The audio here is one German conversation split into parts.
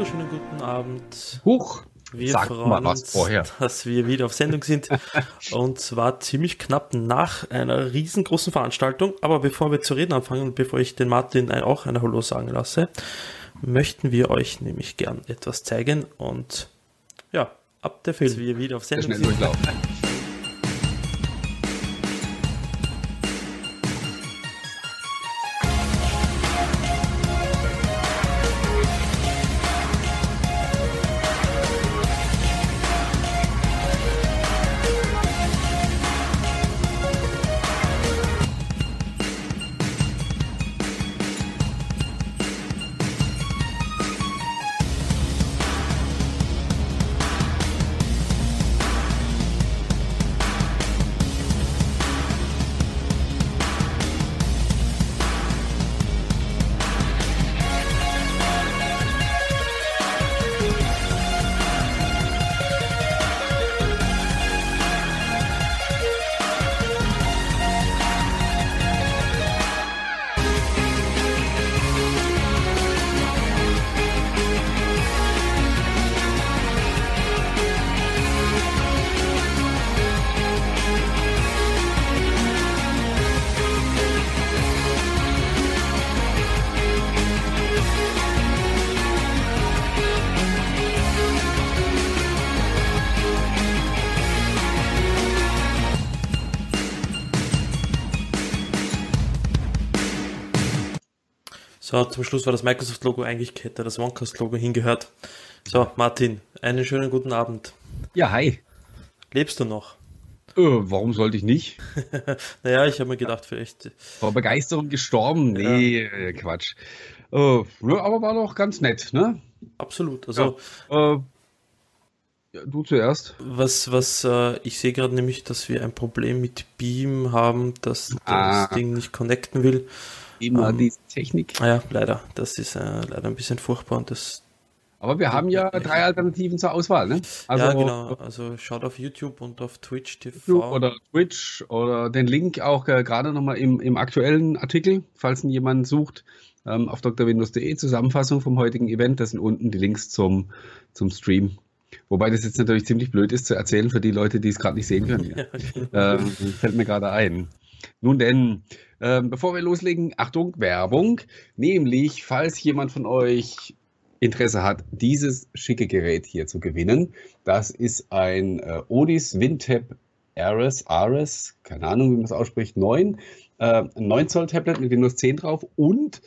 wunderschönen guten Abend. Huch! Wir Sag freuen uns, vorher. dass wir wieder auf Sendung sind. und zwar ziemlich knapp nach einer riesengroßen Veranstaltung. Aber bevor wir zu reden anfangen und bevor ich den Martin auch eine Hallo sagen lasse, möchten wir euch nämlich gern etwas zeigen. Und ja, ab der Film, wir wieder auf Sendung sind. Schluss war das Microsoft-Logo eigentlich, hätte das OneCast-Logo hingehört. So, Martin, einen schönen guten Abend. Ja, hi. Lebst du noch? Äh, warum sollte ich nicht? naja, ich habe mir gedacht, vielleicht. Vor Begeisterung gestorben? Nee, ja. Äh, Quatsch. Äh, ne, aber war doch ganz nett, ne? Absolut. Also. Ja, äh, ja, du zuerst. Was, was, äh, ich sehe gerade nämlich, dass wir ein Problem mit Beam haben, dass ah. das Ding nicht connecten will. Immer ähm, diese Technik. Ah ja, leider. Das ist äh, leider ein bisschen furchtbar und das. Aber wir haben ja drei Alternativen zur Auswahl, ne? Also, ja, genau. Also schaut auf YouTube und auf Twitch TV. Oder Twitch oder den Link auch äh, gerade nochmal im, im aktuellen Artikel, falls ihn jemand sucht, ähm, auf drwindows.de Zusammenfassung vom heutigen Event. Das sind unten die Links zum, zum Stream. Wobei das jetzt natürlich ziemlich blöd ist zu erzählen für die Leute, die es gerade nicht sehen können. Ja. ja genau. ähm, fällt mir gerade ein. Nun denn, ähm, bevor wir loslegen, Achtung, Werbung. Nämlich, falls jemand von euch Interesse hat, dieses schicke Gerät hier zu gewinnen, das ist ein äh, Odis Windtab Ares, Ares, keine Ahnung, wie man es ausspricht, 9, äh, 9 Zoll Tablet mit Windows 10 drauf und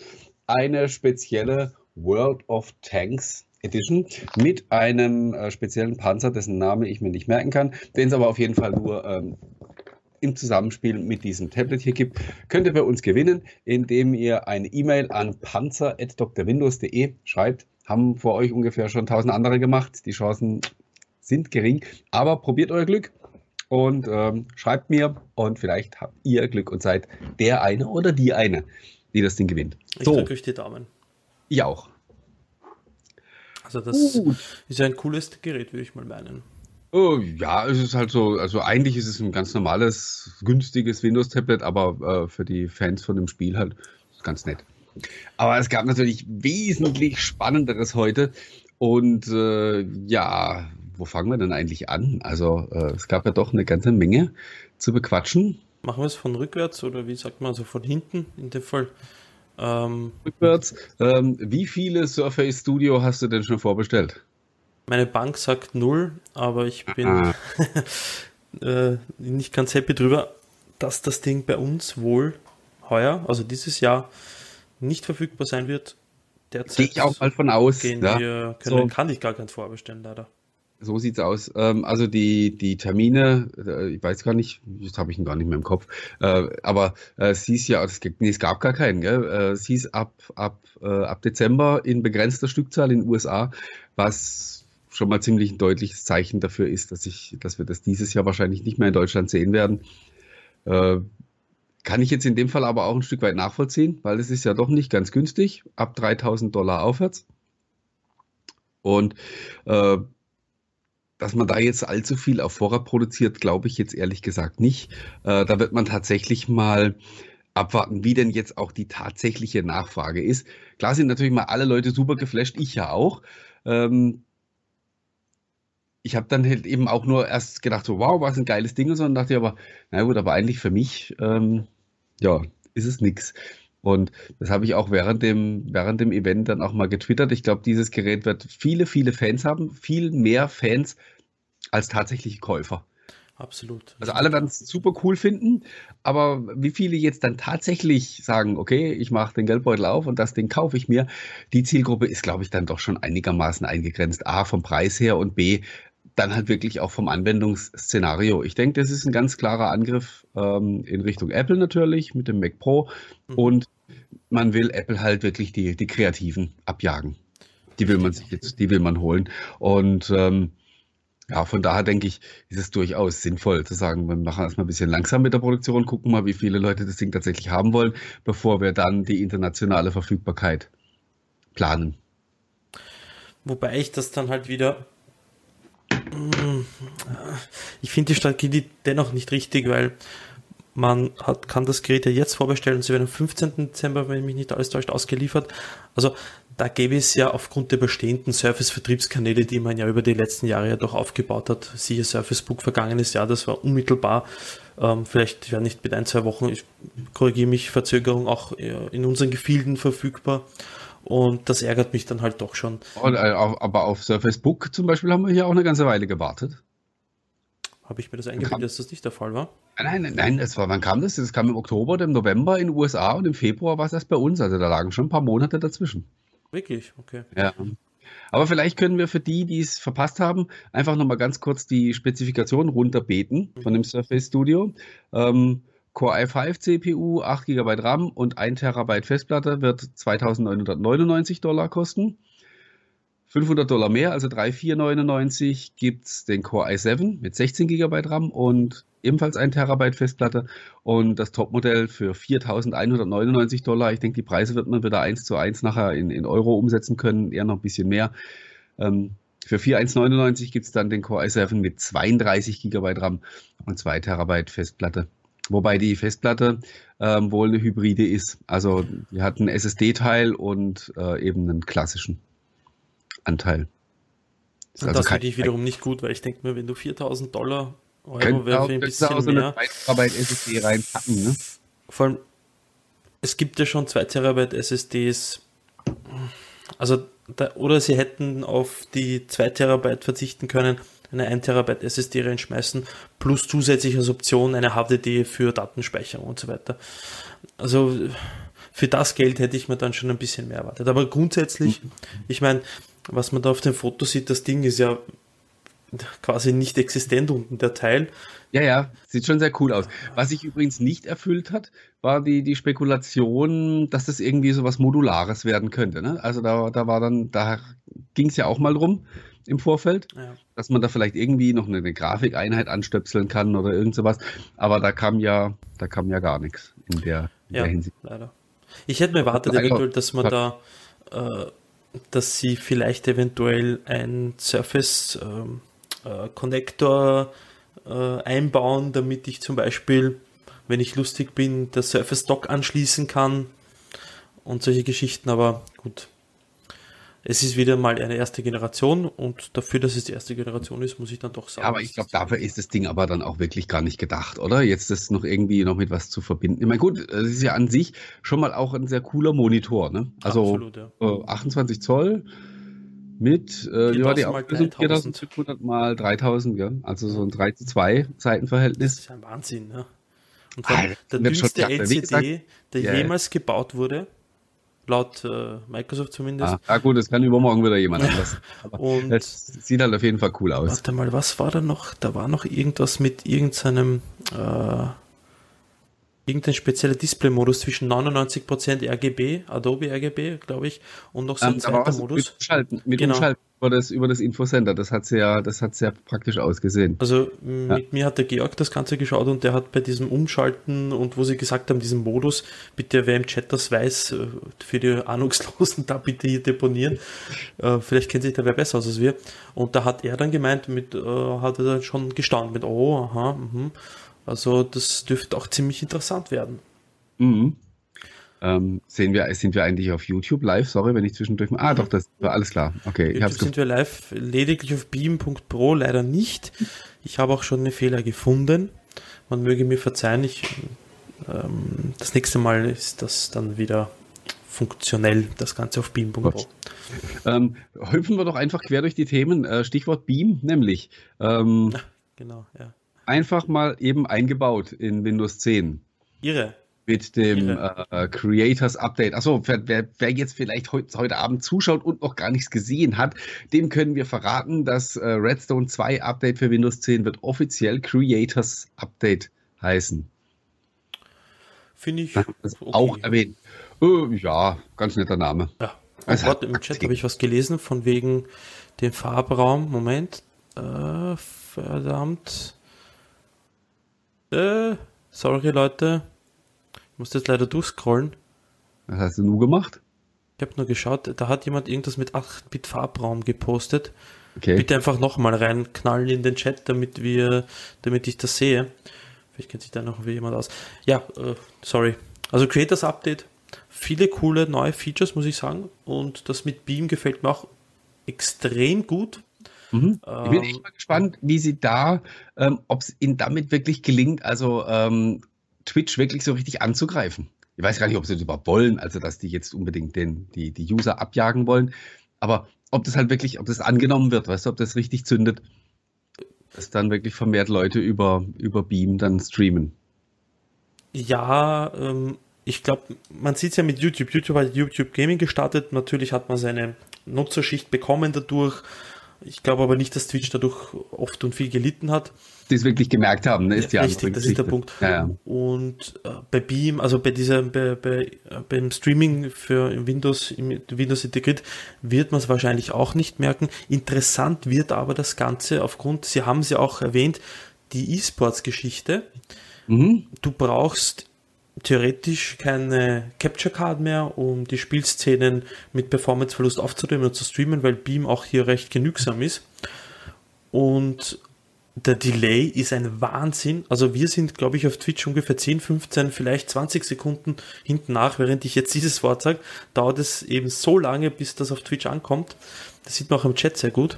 eine spezielle World of Tanks Edition mit einem äh, speziellen Panzer, dessen Name ich mir nicht merken kann, den es aber auf jeden Fall nur ähm, im Zusammenspiel mit diesem Tablet hier gibt, könnt ihr bei uns gewinnen, indem ihr eine E-Mail an panzer.drwindows.de schreibt. Haben vor euch ungefähr schon tausend andere gemacht. Die Chancen sind gering, aber probiert euer Glück und ähm, schreibt mir und vielleicht habt ihr Glück und seid der eine oder die eine, die das Ding gewinnt. Ich so. drücke euch die Daumen. Ich auch. Also das uh. ist ein cooles Gerät, würde ich mal meinen. Oh, ja, es ist halt so, also eigentlich ist es ein ganz normales, günstiges Windows-Tablet, aber äh, für die Fans von dem Spiel halt ganz nett. Aber es gab natürlich wesentlich Spannenderes heute. Und äh, ja, wo fangen wir denn eigentlich an? Also äh, es gab ja doch eine ganze Menge zu bequatschen. Machen wir es von rückwärts oder wie sagt man, also von hinten in dem Fall? Ähm, rückwärts. Ähm, wie viele Surface Studio hast du denn schon vorbestellt? Meine Bank sagt null, aber ich bin ah. äh, nicht ganz happy drüber, dass das Ding bei uns wohl heuer, also dieses Jahr, nicht verfügbar sein wird. Derzeit Gehe ich auch mal von aus. Gehen ja. wir, können, so. Kann ich gar keins vorbestellen, leider. So sieht's aus. Ähm, also die, die Termine, äh, ich weiß gar nicht, das habe ich gar nicht mehr im Kopf, äh, aber äh, es hieß ja, es, nee, es gab gar keinen, gell? Es hieß ab, ab, ab Dezember in begrenzter Stückzahl in den USA, was schon mal ziemlich ein deutliches Zeichen dafür ist, dass, ich, dass wir das dieses Jahr wahrscheinlich nicht mehr in Deutschland sehen werden. Äh, kann ich jetzt in dem Fall aber auch ein Stück weit nachvollziehen, weil es ist ja doch nicht ganz günstig, ab 3000 Dollar aufwärts. Und äh, dass man da jetzt allzu viel auf Vorrat produziert, glaube ich jetzt ehrlich gesagt nicht. Äh, da wird man tatsächlich mal abwarten, wie denn jetzt auch die tatsächliche Nachfrage ist. Klar sind natürlich mal alle Leute super geflasht, ich ja auch. Ähm, ich habe dann halt eben auch nur erst gedacht, so, wow, was ein geiles Ding, sondern dachte ich aber, na gut, aber eigentlich für mich, ähm, ja, ist es nichts. Und das habe ich auch während dem, während dem Event dann auch mal getwittert. Ich glaube, dieses Gerät wird viele, viele Fans haben, viel mehr Fans als tatsächliche Käufer. Absolut. Also alle werden es super cool finden, aber wie viele jetzt dann tatsächlich sagen, okay, ich mache den Geldbeutel auf und das Ding kaufe ich mir, die Zielgruppe ist, glaube ich, dann doch schon einigermaßen eingegrenzt. A, vom Preis her und B, dann halt wirklich auch vom Anwendungsszenario. Ich denke, das ist ein ganz klarer Angriff ähm, in Richtung Apple natürlich mit dem Mac Pro mhm. und man will Apple halt wirklich die, die Kreativen abjagen. Die will man sich jetzt, die will man holen. Und ähm, ja, von daher denke ich, ist es durchaus sinnvoll zu sagen, wir machen erstmal ein bisschen langsam mit der Produktion, gucken mal, wie viele Leute das Ding tatsächlich haben wollen, bevor wir dann die internationale Verfügbarkeit planen. Wobei ich das dann halt wieder ich finde die Strategie dennoch nicht richtig, weil man hat, kann das Gerät ja jetzt vorbestellen sie werden am 15. Dezember, wenn mich nicht alles täuscht, ausgeliefert. Also da gäbe es ja aufgrund der bestehenden Surface-Vertriebskanäle, die man ja über die letzten Jahre ja doch aufgebaut hat, siehe Surface Book vergangenes Jahr, das war unmittelbar, ähm, vielleicht ja nicht mit ein, zwei Wochen, ich korrigiere mich, Verzögerung auch in unseren Gefilden verfügbar. Und das ärgert mich dann halt doch schon. Und, äh, aber auf Surface Book zum Beispiel haben wir hier auch eine ganze Weile gewartet. Habe ich mir das eingebildet, dass das nicht der Fall war? Nein, nein, nein, es war, wann kam das? Das kam im Oktober oder im November in den USA und im Februar war es erst bei uns. Also da lagen schon ein paar Monate dazwischen. Wirklich? Okay. Ja. Aber vielleicht können wir für die, die es verpasst haben, einfach nochmal ganz kurz die Spezifikation runterbeten von dem Surface Studio. Ähm, Core i5 CPU, 8 GB RAM und 1 TB Festplatte wird 2.999 Dollar kosten. 500 Dollar mehr, also 3.499 gibt es den Core i7 mit 16 GB RAM und ebenfalls 1 Terabyte Festplatte und das Topmodell für 4.199 Dollar. Ich denke, die Preise wird man wieder eins zu eins nachher in, in Euro umsetzen können, eher noch ein bisschen mehr. Ähm, für 4.199 gibt es dann den Core i7 mit 32 GB RAM und 2 Terabyte Festplatte. Wobei die Festplatte ähm, wohl eine Hybride ist. Also die hat einen SSD-Teil und äh, eben einen klassischen Anteil. Das, also das finde ich wiederum nicht gut, weil ich denke mir, wenn du 4000 Dollar Euro wäre ein bisschen auch so mehr. Eine SSD reinpacken, ne? Vor allem, es gibt ja schon 2 Terabyte SSDs. Also, da, oder sie hätten auf die 2 Terabyte verzichten können, eine 1 Terabyte SSD reinschmeißen, plus zusätzlich als Option eine HDD für Datenspeicherung und so weiter. Also, für das Geld hätte ich mir dann schon ein bisschen mehr erwartet. Aber grundsätzlich, ich meine, was man da auf dem Foto sieht, das Ding ist ja quasi nicht existent unten, der Teil. Ja, ja, sieht schon sehr cool aus. Was sich übrigens nicht erfüllt hat, war die, die Spekulation, dass das irgendwie so was Modulares werden könnte. Ne? Also da, da war dann, da ging es ja auch mal drum im Vorfeld, ja. dass man da vielleicht irgendwie noch eine, eine, Grafikeinheit anstöpseln kann oder irgend sowas. Aber da kam ja, da kam ja gar nichts in der, in ja, der Hinsicht. Leider. Ich hätte mir erwartet, eventuell, dass man da, äh, dass sie vielleicht eventuell ein Surface ähm, äh, Connector äh, einbauen, damit ich zum Beispiel, wenn ich lustig bin, das Surface Dock anschließen kann und solche Geschichten. Aber gut, es ist wieder mal eine erste Generation und dafür, dass es die erste Generation ist, muss ich dann doch sagen. Ja, aber ich glaube, dafür ist das Ding aber dann auch wirklich gar nicht gedacht, oder? Jetzt das noch irgendwie noch mit was zu verbinden. Ich meine, gut, es ist ja an sich schon mal auch ein sehr cooler Monitor, ne? Also Absolut, ja. 28 Zoll mit, äh, wie war die Auflösung? 4500 mal 3000, ja? Also so ein 3 zu 2 Seitenverhältnis. Das ist ein Wahnsinn, ne? Und ah, der dünnste LCD, gesagt, der yeah. jemals gebaut wurde, laut äh, Microsoft zumindest. Ah, ah, gut, das kann übermorgen wieder jemand anders. und das sieht halt auf jeden Fall cool aus. Warte mal, was war da noch? Da war noch irgendwas mit irgendeinem äh, irgendein spezieller Display-Modus zwischen 99% RGB, Adobe RGB, glaube ich, und noch so ein ähm, zweiter Modus. Mit Umschalten, mit genau. Umschalten über das, über das Infocenter, das hat sehr, das hat sehr praktisch ausgesehen. Also mit ja. mir hat der Georg das Ganze geschaut und der hat bei diesem Umschalten und wo sie gesagt haben, diesem Modus, bitte wer im Chat das weiß, äh, für die Ahnungslosen da bitte hier deponieren. Äh, vielleicht kennt sich da wer besser aus als wir. Und da hat er dann gemeint, mit, äh, hat er dann schon gestanden mit, oh, aha, mhm. Also das dürfte auch ziemlich interessant werden. Mhm. Ähm, sehen wir, sind wir eigentlich auf YouTube live? Sorry, wenn ich zwischendurch. Ah, mhm. doch, das war alles klar. Okay, YouTube ich sind wir live, lediglich auf beam.pro leider nicht. Ich habe auch schon einen Fehler gefunden. Man möge mir verzeihen, ich, ähm, das nächste Mal ist das dann wieder funktionell, das Ganze auf beam.pro. Ähm, hüpfen wir doch einfach quer durch die Themen. Äh, Stichwort Beam, nämlich. Ähm, Ach, genau, ja. Einfach mal eben eingebaut in Windows 10. Ihre mit dem äh, Creators Update. Achso, wer, wer jetzt vielleicht heut, heute Abend zuschaut und noch gar nichts gesehen hat, dem können wir verraten, das äh, Redstone 2 Update für Windows 10 wird offiziell Creators Update heißen. Finde ich okay. auch erwähnt. Äh, ja, ganz netter Name. Ja. Oh also Gott, im Chat habe ich was gelesen von wegen dem Farbraum. Moment. Äh, verdammt. Äh, sorry, Leute ich muss jetzt leider durchscrollen. Was hast du nur gemacht? Ich habe nur geschaut, da hat jemand irgendwas mit 8-Bit Farbraum gepostet. Okay. Bitte einfach nochmal reinknallen in den Chat, damit wir, damit ich das sehe. Vielleicht kennt sich da noch jemand aus. Ja, äh, sorry. Also Creators Update, viele coole neue Features, muss ich sagen. Und das mit Beam gefällt mir auch extrem gut. Mhm. Ich bin echt mal gespannt, wie sie da, ähm, ob es ihnen damit wirklich gelingt, also ähm, Twitch wirklich so richtig anzugreifen. Ich weiß gar nicht, ob sie das überhaupt wollen, also dass die jetzt unbedingt den, die, die User abjagen wollen. Aber ob das halt wirklich, ob das angenommen wird, weißt du, ob das richtig zündet, dass dann wirklich vermehrt Leute über, über Beam dann streamen. Ja, ähm, ich glaube, man sieht es ja mit YouTube. YouTube hat YouTube Gaming gestartet. Natürlich hat man seine Nutzerschicht bekommen dadurch. Ich glaube aber nicht, dass Twitch dadurch oft und viel gelitten hat. Die es wirklich gemerkt haben, ne? ist ja, Richtig, das ist der Punkt. Ja, ja. Und äh, bei Beam, also bei dieser, bei, bei, beim Streaming für Windows, im Windows integriert, wird man es wahrscheinlich auch nicht merken. Interessant wird aber das Ganze aufgrund, Sie haben es ja auch erwähnt, die E-Sports-Geschichte. Mhm. Du brauchst theoretisch keine Capture Card mehr, um die Spielszenen mit Performanceverlust aufzunehmen und zu streamen, weil Beam auch hier recht genügsam ist. Und der Delay ist ein Wahnsinn. Also wir sind, glaube ich, auf Twitch ungefähr 10, 15, vielleicht 20 Sekunden hinten nach, während ich jetzt dieses Wort sage, dauert es eben so lange, bis das auf Twitch ankommt. Das sieht man auch im Chat sehr gut.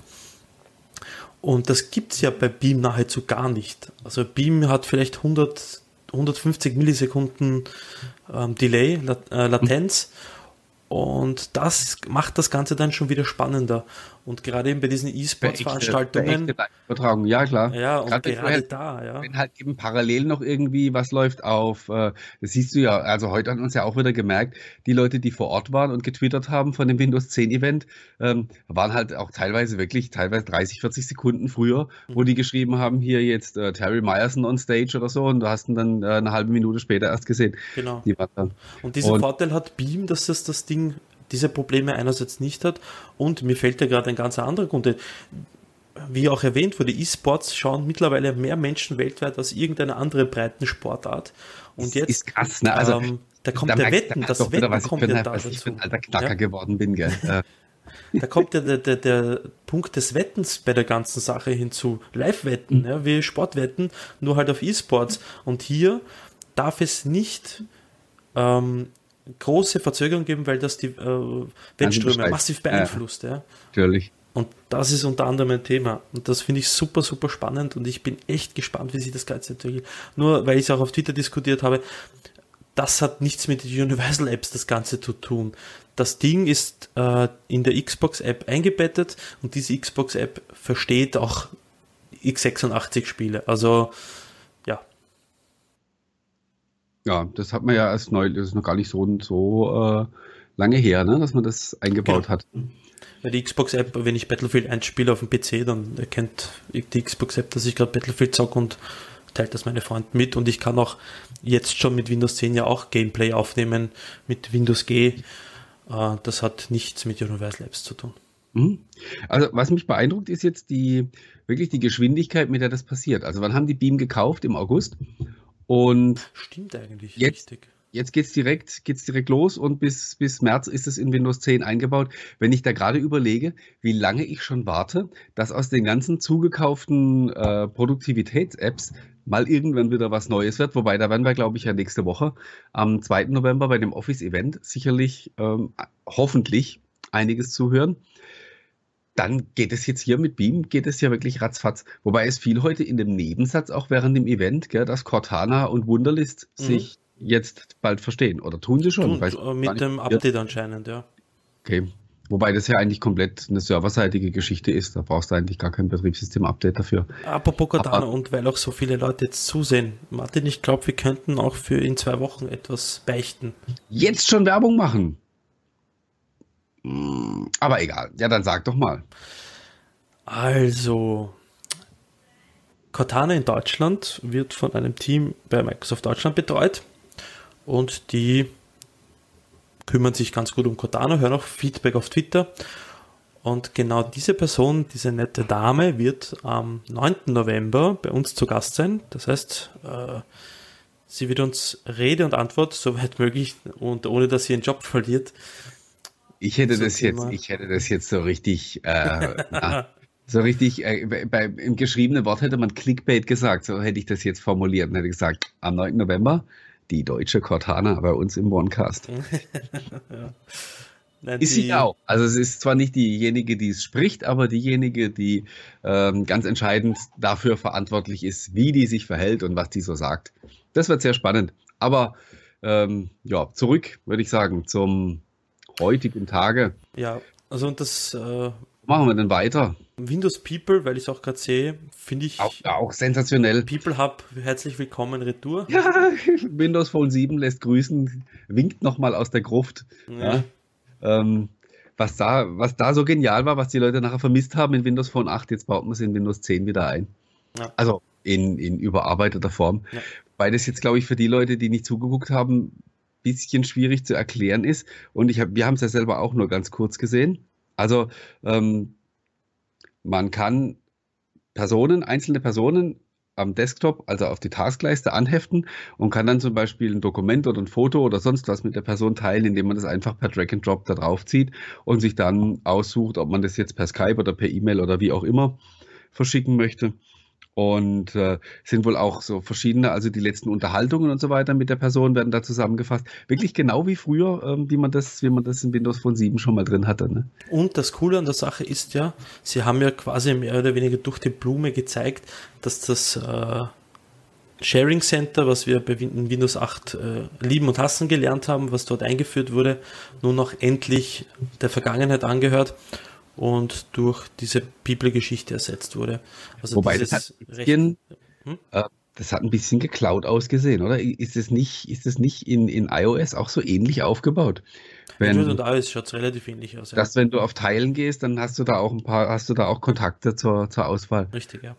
Und das gibt es ja bei Beam nahezu gar nicht. Also Beam hat vielleicht 100 150 Millisekunden ähm, Delay, äh, Latenz. Und das macht das Ganze dann schon wieder spannender. Und gerade eben bei diesen E-Sports-Veranstaltungen. Übertragung, ja klar. Ja, und gerade, gerade halt, da, ja. Wenn halt eben parallel noch irgendwie was läuft auf, äh, das siehst du ja, also heute hat uns ja auch wieder gemerkt, die Leute, die vor Ort waren und getwittert haben von dem Windows 10 Event, ähm, waren halt auch teilweise wirklich, teilweise 30, 40 Sekunden früher, mhm. wo die geschrieben haben, hier jetzt äh, Terry Myerson on stage oder so und du hast ihn dann äh, eine halbe Minute später erst gesehen. Genau. Die und diesen und, Vorteil hat Beam, dass es das Ding diese Probleme einerseits nicht hat. Und mir fällt ja gerade ein ganz anderer Grund. Wie auch erwähnt wurde, E-Sports schauen mittlerweile mehr Menschen weltweit als irgendeine andere breiten Sportart. Und jetzt ist krass, ne? Also, ähm, da kommt da der Wetten, das Wetten wieder, kommt ja da dazu. Ich ein alter Knacker ja? geworden bin, gell? Da kommt ja der, der, der Punkt des Wettens bei der ganzen Sache hinzu. Live-Wetten, mhm. ja, wie Sportwetten, nur halt auf E-Sports. Und hier darf es nicht ähm, große Verzögerung geben, weil das die äh, Wettströme massiv beeinflusst. Ja, ja. Natürlich. Und das ist unter anderem ein Thema. Und das finde ich super, super spannend und ich bin echt gespannt, wie sich das Ganze entwickelt. Nur weil ich es auch auf Twitter diskutiert habe, das hat nichts mit den Universal Apps das Ganze zu tun. Das Ding ist äh, in der Xbox App eingebettet und diese Xbox App versteht auch x86 Spiele. Also Ja, das hat man ja erst neu, das ist noch gar nicht so, so äh, lange her, ne, dass man das eingebaut genau. hat. Bei die Xbox-App, wenn ich Battlefield 1 spiele auf dem PC, dann erkennt die Xbox-App, dass ich gerade Battlefield zocke und teilt das meine Freunde mit. Und ich kann auch jetzt schon mit Windows 10 ja auch Gameplay aufnehmen mit Windows G. Äh, das hat nichts mit Universal Apps zu tun. Mhm. Also was mich beeindruckt, ist jetzt die wirklich die Geschwindigkeit, mit der das passiert. Also wann haben die Beam gekauft? Im August. Und Stimmt eigentlich, jetzt, richtig. Jetzt geht's direkt, geht's direkt los und bis, bis März ist es in Windows 10 eingebaut. Wenn ich da gerade überlege, wie lange ich schon warte, dass aus den ganzen zugekauften äh, Produktivitäts-Apps mal irgendwann wieder was Neues wird. Wobei, da werden wir, glaube ich, ja nächste Woche am 2. November bei dem Office-Event sicherlich ähm, hoffentlich einiges zuhören. Dann geht es jetzt hier mit Beam, geht es ja wirklich ratzfatz. Wobei es fiel heute in dem Nebensatz auch während dem Event, gell, dass Cortana und Wunderlist mhm. sich jetzt bald verstehen. Oder tun sie schon? Tun, mit dem Update anscheinend, ja. Okay. Wobei das ja eigentlich komplett eine serverseitige Geschichte ist. Da brauchst du eigentlich gar kein Betriebssystem-Update dafür. Apropos Cardano und weil auch so viele Leute jetzt zusehen. Martin, ich glaube, wir könnten auch für in zwei Wochen etwas beichten. Jetzt schon Werbung machen. Aber egal. Ja, dann sag doch mal. Also, Cortana in Deutschland wird von einem Team bei Microsoft Deutschland betreut und die kümmern sich ganz gut um Cortana, hören auch Feedback auf Twitter. Und genau diese Person, diese nette Dame, wird am 9. November bei uns zu Gast sein. Das heißt, äh, sie wird uns Rede und Antwort, soweit möglich und ohne dass sie ihren Job verliert. Ich hätte das jetzt, ich hätte das jetzt so richtig, äh, na, so richtig, äh, bei, im geschriebenen Wort hätte man Clickbait gesagt, so hätte ich das jetzt formuliert und hätte gesagt, am 9. November die deutsche Cortana bei uns im OneCast. ja. Nein, ist sie auch. Also es ist zwar nicht diejenige, die es spricht, aber diejenige, die ähm, ganz entscheidend dafür verantwortlich ist, wie die sich verhält und was die so sagt. Das wird sehr spannend. Aber ähm, ja, zurück, würde ich sagen, zum heutigen Tage. Ja, also und das äh, machen wir denn weiter? Windows People, weil ich es auch gerade sehe, finde ich. Auch, auch, sensationell. People Hub, herzlich willkommen, Retour. Ja, Windows Phone 7 lässt grüßen, winkt nochmal aus der Gruft. Ja. Ja. Ähm, was, da, was da so genial war, was die Leute nachher vermisst haben in Windows Phone 8, jetzt baut man es in Windows 10 wieder ein. Ja. Also in, in überarbeiteter Form. Das jetzt, glaube ich, für die Leute, die nicht zugeguckt haben, bisschen schwierig zu erklären ist. Und ich hab, wir haben es ja selber auch nur ganz kurz gesehen. Also ähm, man kann Personen, einzelne Personen am Desktop, also auf die Taskleiste anheften und kann dann zum Beispiel ein Dokument oder ein Foto oder sonst was mit der Person teilen, indem man das einfach per Drag and Drop da drauf zieht und sich dann aussucht, ob man das jetzt per Skype oder per E-Mail oder wie auch immer verschicken möchte. Und äh, sind wohl auch so verschiedene, also die letzten Unterhaltungen und so weiter mit der Person werden da zusammengefasst. Wirklich genau wie früher, ähm, wie man das, wie man das in Windows Phone 7 schon mal drin hatte. Ne? Und das Coole an der Sache ist ja, sie haben ja quasi mehr oder weniger durch die Blume gezeigt, dass das äh, Sharing Center, was wir bei Windows 8 äh, lieben und hassen gelernt haben, was dort eingeführt wurde, nun noch endlich der Vergangenheit angehört und durch diese People-Geschichte ersetzt wurde. Also Wobei das hat, bisschen, hm? äh, das hat ein bisschen geklaut ausgesehen, oder? Ist es nicht, ist es nicht in, in iOS auch so ähnlich aufgebaut? Wenn, Android und iOS schaut relativ ähnlich aus. Ja. Dass wenn du auf Teilen gehst, dann hast du da auch ein paar, hast du da auch Kontakte zur, zur Auswahl. Richtig, ja.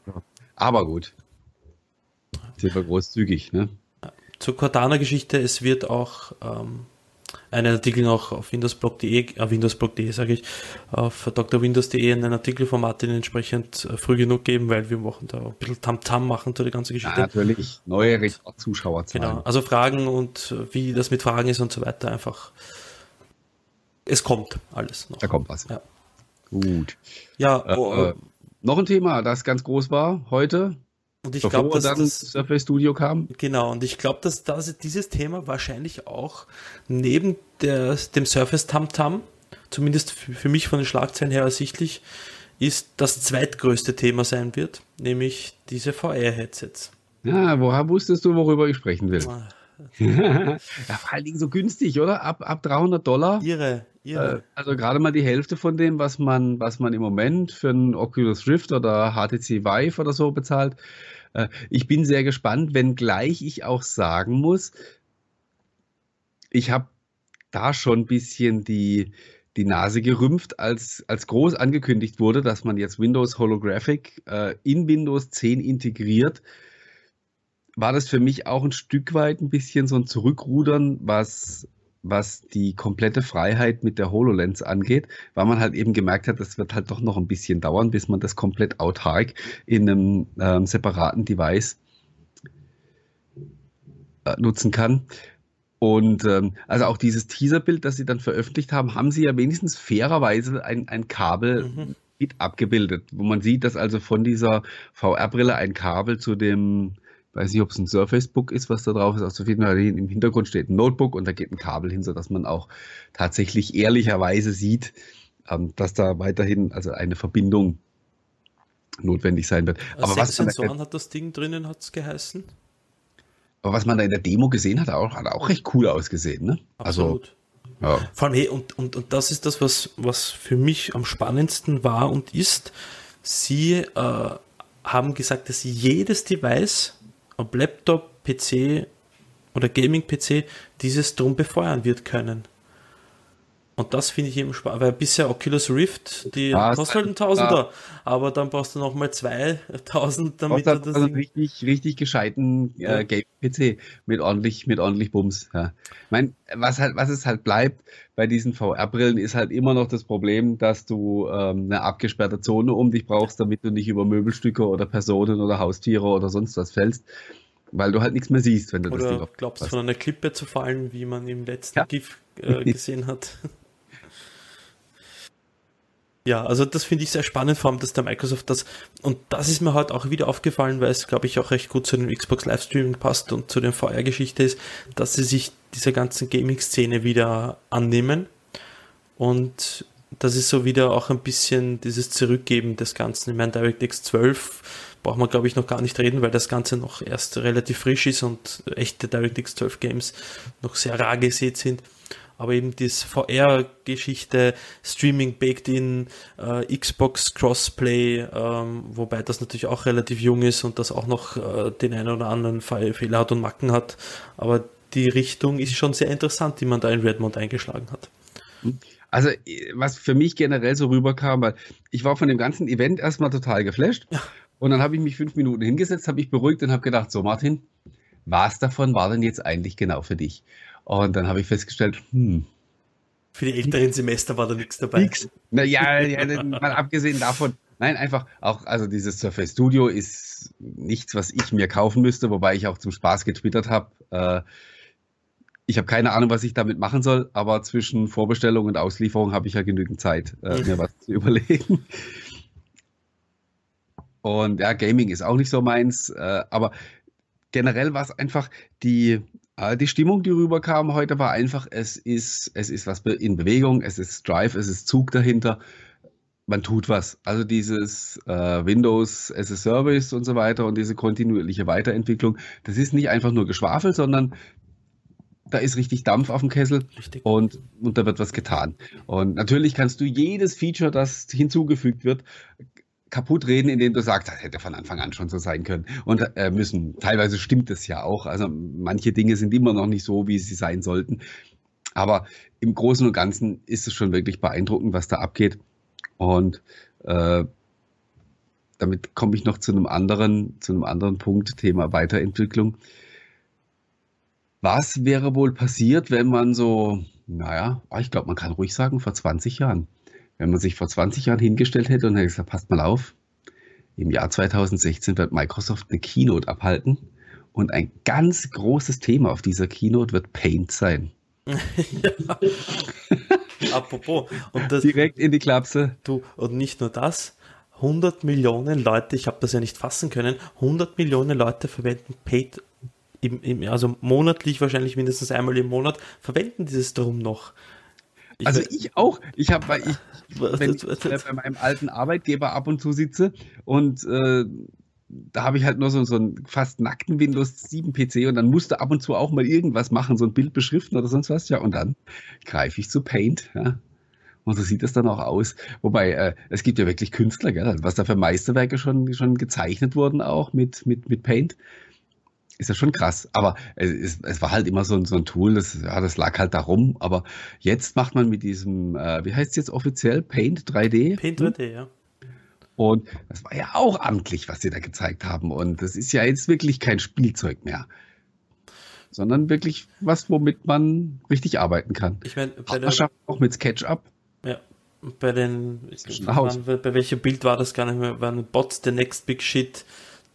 Aber gut. Sind wir großzügig, ne? Zur Cortana-Geschichte, es wird auch ähm, einen Artikel noch auf windowsblog.de, äh, windowsblog.de sage ich, auf drwindows.de einen Artikel von Martin entsprechend äh, früh genug geben, weil wir machen da ein bisschen Tamtam -Tam machen zu der ganzen Geschichte. Ja, natürlich, neue Zuschauerzahlen. Genau, also Fragen und äh, wie das mit Fragen ist und so weiter einfach. Es kommt alles noch. Da kommt was. Ja. Gut. Ja, oh, äh, noch ein Thema, das ganz groß war heute. Und ich glaube, dass dann das Surface Studio kam. Genau, und ich glaube, dass das, dieses Thema wahrscheinlich auch neben der, dem Surface Tamtam, zumindest für, mich von den Schlagzeilen her ersichtlich, ist das zweitgrößte Thema sein wird, nämlich diese VR-Headsets. Ja, woher wusstest du, worüber ich sprechen will? Ah. ja, vor allen Dingen so günstig, oder? Ab, ab 300 Dollar. Ihre, ihre. Äh, also gerade mal die Hälfte von dem, was man, was man im Moment für einen Oculus Rift oder HTC Vive oder so bezahlt. Äh, ich bin sehr gespannt, wenngleich ich auch sagen muss, ich habe da schon ein bisschen die, die Nase gerümpft, als, als groß angekündigt wurde, dass man jetzt Windows Holographic äh, in Windows 10 integriert, war das für mich auch ein Stück weit ein bisschen so ein Zurückrudern, was was die komplette Freiheit mit der HoloLens angeht, weil man halt eben gemerkt hat, das wird halt doch noch ein bisschen dauern, bis man das komplett autark in einem ähm, separaten Device äh, nutzen kann. Und ähm, also auch dieses Teaserbild, das sie dann veröffentlicht haben, haben sie ja wenigstens fairerweise ein, ein Kabel mhm. mit abgebildet, wo man sieht, dass also von dieser VR-Brille ein Kabel zu dem weiß nicht, ob es ein Surface Book ist, was da drauf ist. Also auf jeden Fall im Hintergrund steht ein Notebook und da geht ein Kabel hin, sodass man auch tatsächlich ehrlicherweise sieht, ähm, dass da weiterhin also eine Verbindung notwendig sein wird. Aber Sechs was Sensoren hat das Ding drinnen, hat es geheißen? Aber was man da in der Demo gesehen hat, auch, hat auch recht cool ausgesehen. Ne? Also, Absolut. Also, ja. Vor allem, hey, und, und, und das ist das, was, was für mich am spannendsten war und ist. Sie äh, haben gesagt, dass jedes Device, ob Laptop, PC oder Gaming-PC, dieses drum befeuern wird können. Und das finde ich eben spannend, weil bisher Oculus Rift, die ah, kostet halt ein Tausender, ja. aber dann brauchst du nochmal 2000, damit du das. Also richtig, richtig gescheiten äh, Game-PC mit ordentlich, mit ordentlich Bums. Ja. Ich meine, was halt, was es halt bleibt bei diesen VR-Brillen, ist halt immer noch das Problem, dass du ähm, eine abgesperrte Zone um dich brauchst, damit du nicht über Möbelstücke oder Personen oder Haustiere oder sonst was fällst. Weil du halt nichts mehr siehst, wenn du oder das Ding auf glaubst, von einer Klippe zu fallen, wie man im letzten ja. GIF äh, gesehen hat. Ja, also das finde ich sehr spannend, vor allem, dass der Microsoft das, und das ist mir halt auch wieder aufgefallen, weil es, glaube ich, auch recht gut zu dem Xbox Livestreaming passt und zu der VR-Geschichte ist, dass sie sich dieser ganzen Gaming-Szene wieder annehmen. Und das ist so wieder auch ein bisschen dieses Zurückgeben des Ganzen. Ich meine, DirectX 12 braucht man, glaube ich, noch gar nicht reden, weil das Ganze noch erst relativ frisch ist und echte DirectX 12 Games noch sehr rar gesät sind aber eben das VR-Geschichte, Streaming baked in, äh, Xbox Crossplay, ähm, wobei das natürlich auch relativ jung ist und das auch noch äh, den einen oder anderen Fehler hat und Macken hat. Aber die Richtung ist schon sehr interessant, die man da in Redmond eingeschlagen hat. Also, was für mich generell so rüberkam, weil ich war von dem ganzen Event erstmal total geflasht. Ja. Und dann habe ich mich fünf Minuten hingesetzt, habe mich beruhigt und habe gedacht, so Martin, was davon war denn jetzt eigentlich genau für dich? Und dann habe ich festgestellt, hm. Für die älteren Semester war da nichts dabei. Nix. Naja, ja, mal abgesehen davon, nein, einfach auch, also dieses Surface Studio ist nichts, was ich mir kaufen müsste, wobei ich auch zum Spaß getwittert habe. Äh, ich habe keine Ahnung, was ich damit machen soll, aber zwischen Vorbestellung und Auslieferung habe ich ja genügend Zeit, äh, mir was zu überlegen. Und ja, Gaming ist auch nicht so meins, äh, aber generell war es einfach die, die Stimmung, die rüberkam heute, war einfach, es ist, es ist was in Bewegung, es ist Drive, es ist Zug dahinter. Man tut was. Also dieses äh, Windows as a Service und so weiter und diese kontinuierliche Weiterentwicklung, das ist nicht einfach nur Geschwafel, sondern da ist richtig Dampf auf dem Kessel und, und da wird was getan. Und natürlich kannst du jedes Feature, das hinzugefügt wird, kaputt reden, indem du sagst, das hätte von Anfang an schon so sein können. Und äh, müssen. Teilweise stimmt es ja auch. Also manche Dinge sind immer noch nicht so, wie sie sein sollten. Aber im Großen und Ganzen ist es schon wirklich beeindruckend, was da abgeht. Und äh, damit komme ich noch zu einem anderen, zu einem anderen Punkt, Thema Weiterentwicklung. Was wäre wohl passiert, wenn man so, naja, ich glaube, man kann ruhig sagen, vor 20 Jahren wenn man sich vor 20 Jahren hingestellt hätte und hätte gesagt, passt mal auf, im Jahr 2016 wird Microsoft eine Keynote abhalten und ein ganz großes Thema auf dieser Keynote wird Paint sein. ja. Apropos. Und das, Direkt in die Klapse. Du, und nicht nur das, 100 Millionen Leute, ich habe das ja nicht fassen können, 100 Millionen Leute verwenden Paint, im, im, also monatlich wahrscheinlich mindestens einmal im Monat, verwenden dieses Drum noch. Ich also ich auch. Ich habe, weil ich, wenn ich äh, bei meinem alten Arbeitgeber ab und zu sitze und äh, da habe ich halt nur so, so einen fast nackten Windows 7 PC und dann musste ab und zu auch mal irgendwas machen, so ein Bild beschriften oder sonst was. Ja, und dann greife ich zu Paint. Ja. Und so sieht es dann auch aus. Wobei, äh, es gibt ja wirklich Künstler, gell, was da für Meisterwerke schon, schon gezeichnet wurden, auch mit, mit, mit Paint ist ja schon krass. Aber es, es, war halt immer so, so ein Tool, das, ja, das lag halt da rum. Aber jetzt macht man mit diesem, äh, wie heißt es jetzt offiziell? Paint 3D? Paint 3D, ja. Und das war ja auch amtlich, was sie da gezeigt haben. Und das ist ja jetzt wirklich kein Spielzeug mehr. Sondern wirklich was, womit man richtig arbeiten kann. Ich meine, auch mit SketchUp. Ja, bei den, waren, bei welchem Bild war das gar nicht mehr, waren Bots the next big shit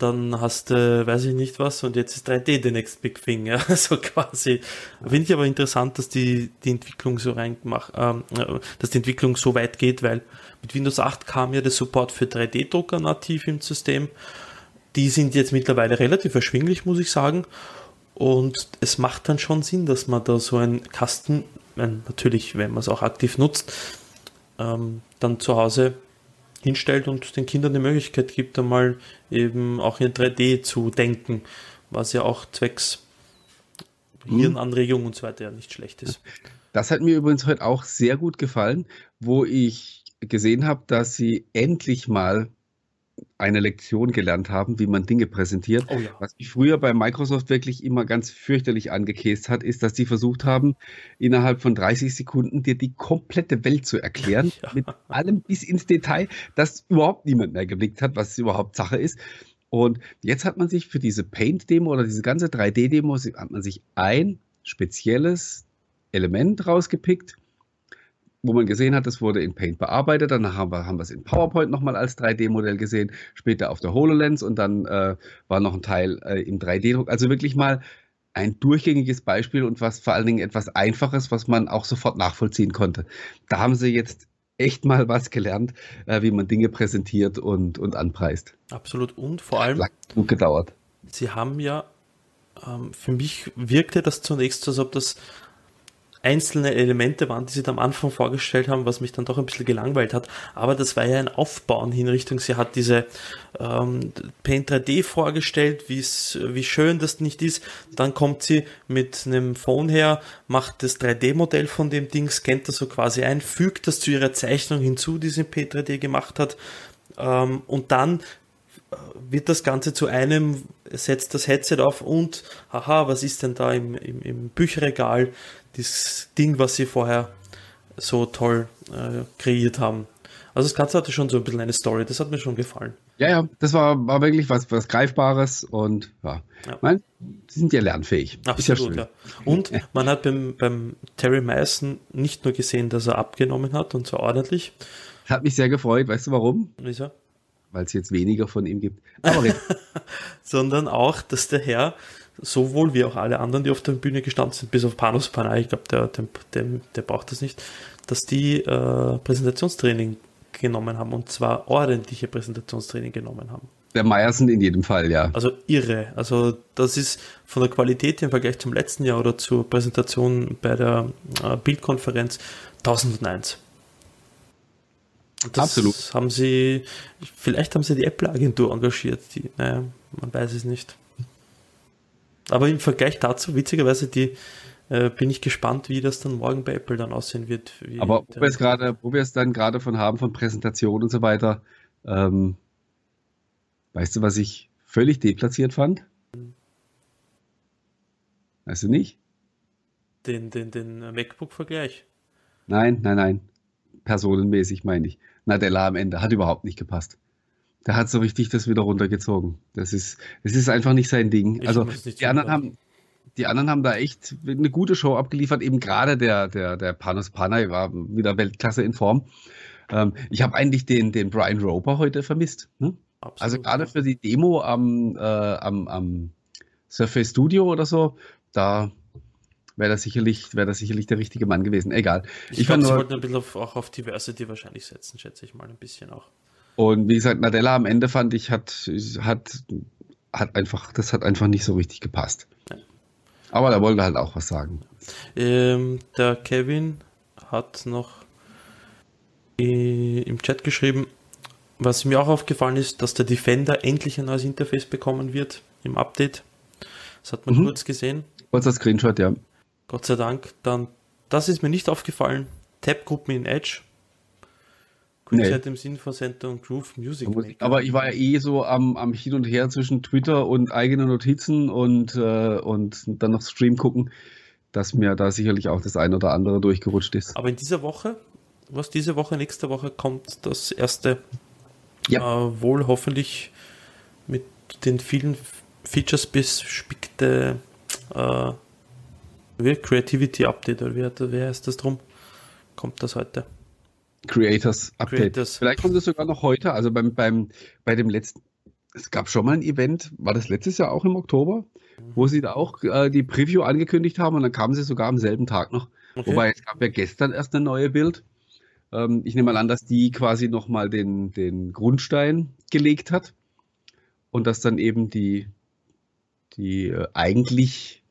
dann hast du, weiß ich nicht was, und jetzt ist 3D the next big thing, ja, so quasi. Finde ich aber interessant, dass die, die Entwicklung so reingemacht, ähm, äh, dass die Entwicklung so weit geht, weil mit Windows 8 kam ja der Support für 3D-Drucker nativ im System Die sind jetzt mittlerweile relativ erschwinglich, muss ich sagen. Und es macht dann schon Sinn, dass man da so einen Kasten, natürlich, wenn man es auch aktiv nutzt, ähm, dann zu Hause hinstellt und den Kindern die Möglichkeit gibt, einmal eben auch in 3D zu denken, was ja auch zwecks hm. Hirnanregung und so weiter ja nicht schlecht ist. Das hat mir übrigens heute auch sehr gut gefallen, wo ich gesehen habe, dass sie endlich mal eine Lektion gelernt haben, wie man Dinge präsentiert. Oh ja. Was mich früher bei Microsoft wirklich immer ganz fürchterlich angekäst hat, ist, dass sie versucht haben, innerhalb von 30 Sekunden dir die komplette Welt zu erklären, ja. mit allem bis ins Detail, dass überhaupt niemand mehr geblickt hat, was überhaupt Sache ist. Und jetzt hat man sich für diese Paint-Demo oder diese ganze 3D-Demo, hat man sich ein spezielles Element rausgepickt, wo man gesehen hat, das wurde in Paint bearbeitet. Dann haben wir, haben wir es in PowerPoint nochmal als 3D-Modell gesehen, später auf der HoloLens und dann äh, war noch ein Teil äh, im 3D-Druck. Also wirklich mal ein durchgängiges Beispiel und was vor allen Dingen etwas Einfaches, was man auch sofort nachvollziehen konnte. Da haben sie jetzt echt mal was gelernt, äh, wie man Dinge präsentiert und, und anpreist. Absolut. Und vor allem. Hat gut gedauert. Sie haben ja, ähm, für mich wirkte das zunächst, als ob das einzelne Elemente waren, die sie da am Anfang vorgestellt haben, was mich dann doch ein bisschen gelangweilt hat. Aber das war ja ein Aufbauen in Richtung, sie hat diese ähm, Paint 3D vorgestellt, wie schön das nicht ist. Dann kommt sie mit einem Phone her, macht das 3D-Modell von dem Ding, scannt das so quasi ein, fügt das zu ihrer Zeichnung hinzu, die sie in Paint 3D gemacht hat. Ähm, und dann wird das Ganze zu einem, setzt das Headset auf und, haha, was ist denn da im, im, im Bücherregal? das Ding, was sie vorher so toll äh, kreiert haben. Also das Ganze hatte schon so ein bisschen eine Story, das hat mir schon gefallen. Ja, ja, das war, war wirklich was, was Greifbares und ja, ja. Man, die sind ja lernfähig. Absolut, ja, ja. Und man hat beim, beim Terry Mason nicht nur gesehen, dass er abgenommen hat und zwar ordentlich. Hat mich sehr gefreut, weißt du warum? Wieso? Weil es jetzt weniger von ihm gibt. Sondern auch, dass der Herr sowohl wie auch alle anderen, die auf der Bühne gestanden sind, bis auf Panos Panay, ich glaube, der, der, der, braucht das nicht, dass die äh, Präsentationstraining genommen haben und zwar ordentliche Präsentationstraining genommen haben. Der Meyerson in jedem Fall, ja. Also irre. Also das ist von der Qualität im Vergleich zum letzten Jahr oder zur Präsentation bei der äh, Bildkonferenz 1001. Das Absolut. haben sie, vielleicht haben sie die Apple-Agentur engagiert, die, naja, man weiß es nicht. Aber im Vergleich dazu, witzigerweise, die, äh, bin ich gespannt, wie das dann morgen bei Apple dann aussehen wird. Aber wo wir, es grade, wo wir es dann gerade von haben, von Präsentation und so weiter, ähm, weißt du, was ich völlig deplatziert fand? Weißt du nicht? Den, den, den MacBook-Vergleich. Nein, nein, nein. Personenmäßig meine ich. Nadella am Ende hat überhaupt nicht gepasst der hat so richtig das wieder runtergezogen. Das ist, das ist einfach nicht sein Ding. Ich also die anderen haben, die anderen haben da echt eine gute Show abgeliefert. Eben gerade der, der, der Panos Panay war wieder Weltklasse in Form. Ähm, ich habe eigentlich den, den Brian Roper heute vermisst. Ne? also gerade für die Demo am, äh, am, am Surface Studio oder so, da wäre das sicherlich, wäre das sicherlich der richtige Mann gewesen. Egal. Ich, ich glaube, sie wollten ein bisschen auf, auch auf Diversity wahrscheinlich setzen, schätze ich mal ein bisschen auch. Und wie gesagt, Nadella am Ende fand ich, hat, hat, hat einfach, das hat einfach nicht so richtig gepasst. Aber da wollte halt auch was sagen. Ähm, der Kevin hat noch im Chat geschrieben, was mir auch aufgefallen ist, dass der Defender endlich ein neues Interface bekommen wird im Update. Das hat man mhm. kurz gesehen. Kurzer Screenshot, ja. Gott sei Dank. Dann, das ist mir nicht aufgefallen. Tab-Gruppen in Edge Quicktime nee. im Sinn von Center und Groove Music Maker. Aber ich war ja eh so am, am Hin und Her zwischen Twitter und eigene Notizen und, äh, und dann noch Stream gucken, dass mir da sicherlich auch das ein oder andere durchgerutscht ist. Aber in dieser Woche, was diese Woche, nächste Woche kommt das erste, ja. äh, wohl hoffentlich mit den vielen Features bespickte äh, Creativity Update oder wie, wie heißt das drum? Kommt das heute? Creators Update. Creators. Vielleicht kommt es sogar noch heute, also beim, beim, bei dem letzten, es gab schon mal ein Event, war das letztes Jahr auch im Oktober, wo sie da auch äh, die Preview angekündigt haben und dann kamen sie sogar am selben Tag noch. Okay. Wobei es gab ja gestern erst eine neue Bild. Ähm, ich nehme mal an, dass die quasi nochmal den, den Grundstein gelegt hat. und dass dann eben die, die äh, eigentlich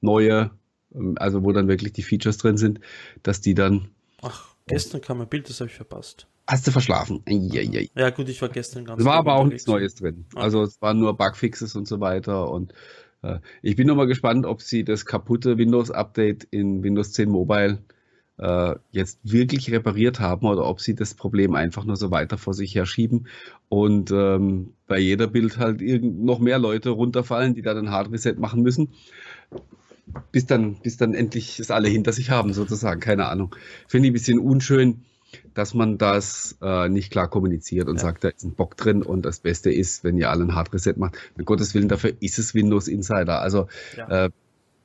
neue, also wo dann wirklich die Features drin sind, dass die dann. Ach, gestern kam ein Bild, das habe ich verpasst. Hast du verschlafen? Eieiei. Ja, gut, ich war gestern ganz. Es war aber auch nichts Neues drin. Also es waren nur Bugfixes und so weiter und äh, ich bin noch mal gespannt, ob sie das kaputte Windows-Update in Windows 10 Mobile äh, jetzt wirklich repariert haben oder ob sie das Problem einfach nur so weiter vor sich her schieben und ähm, bei jeder Bild halt irgend noch mehr Leute runterfallen, die da dann Hard Reset machen müssen. Bis dann, bis dann endlich es alle hinter sich haben, sozusagen. Keine Ahnung. Finde ich ein bisschen unschön, dass man das äh, nicht klar kommuniziert und ja. sagt, da ist ein Bock drin und das Beste ist, wenn ihr alle ein Hard Reset macht. Mit Gottes Willen, dafür ist es Windows Insider. Also ja. äh,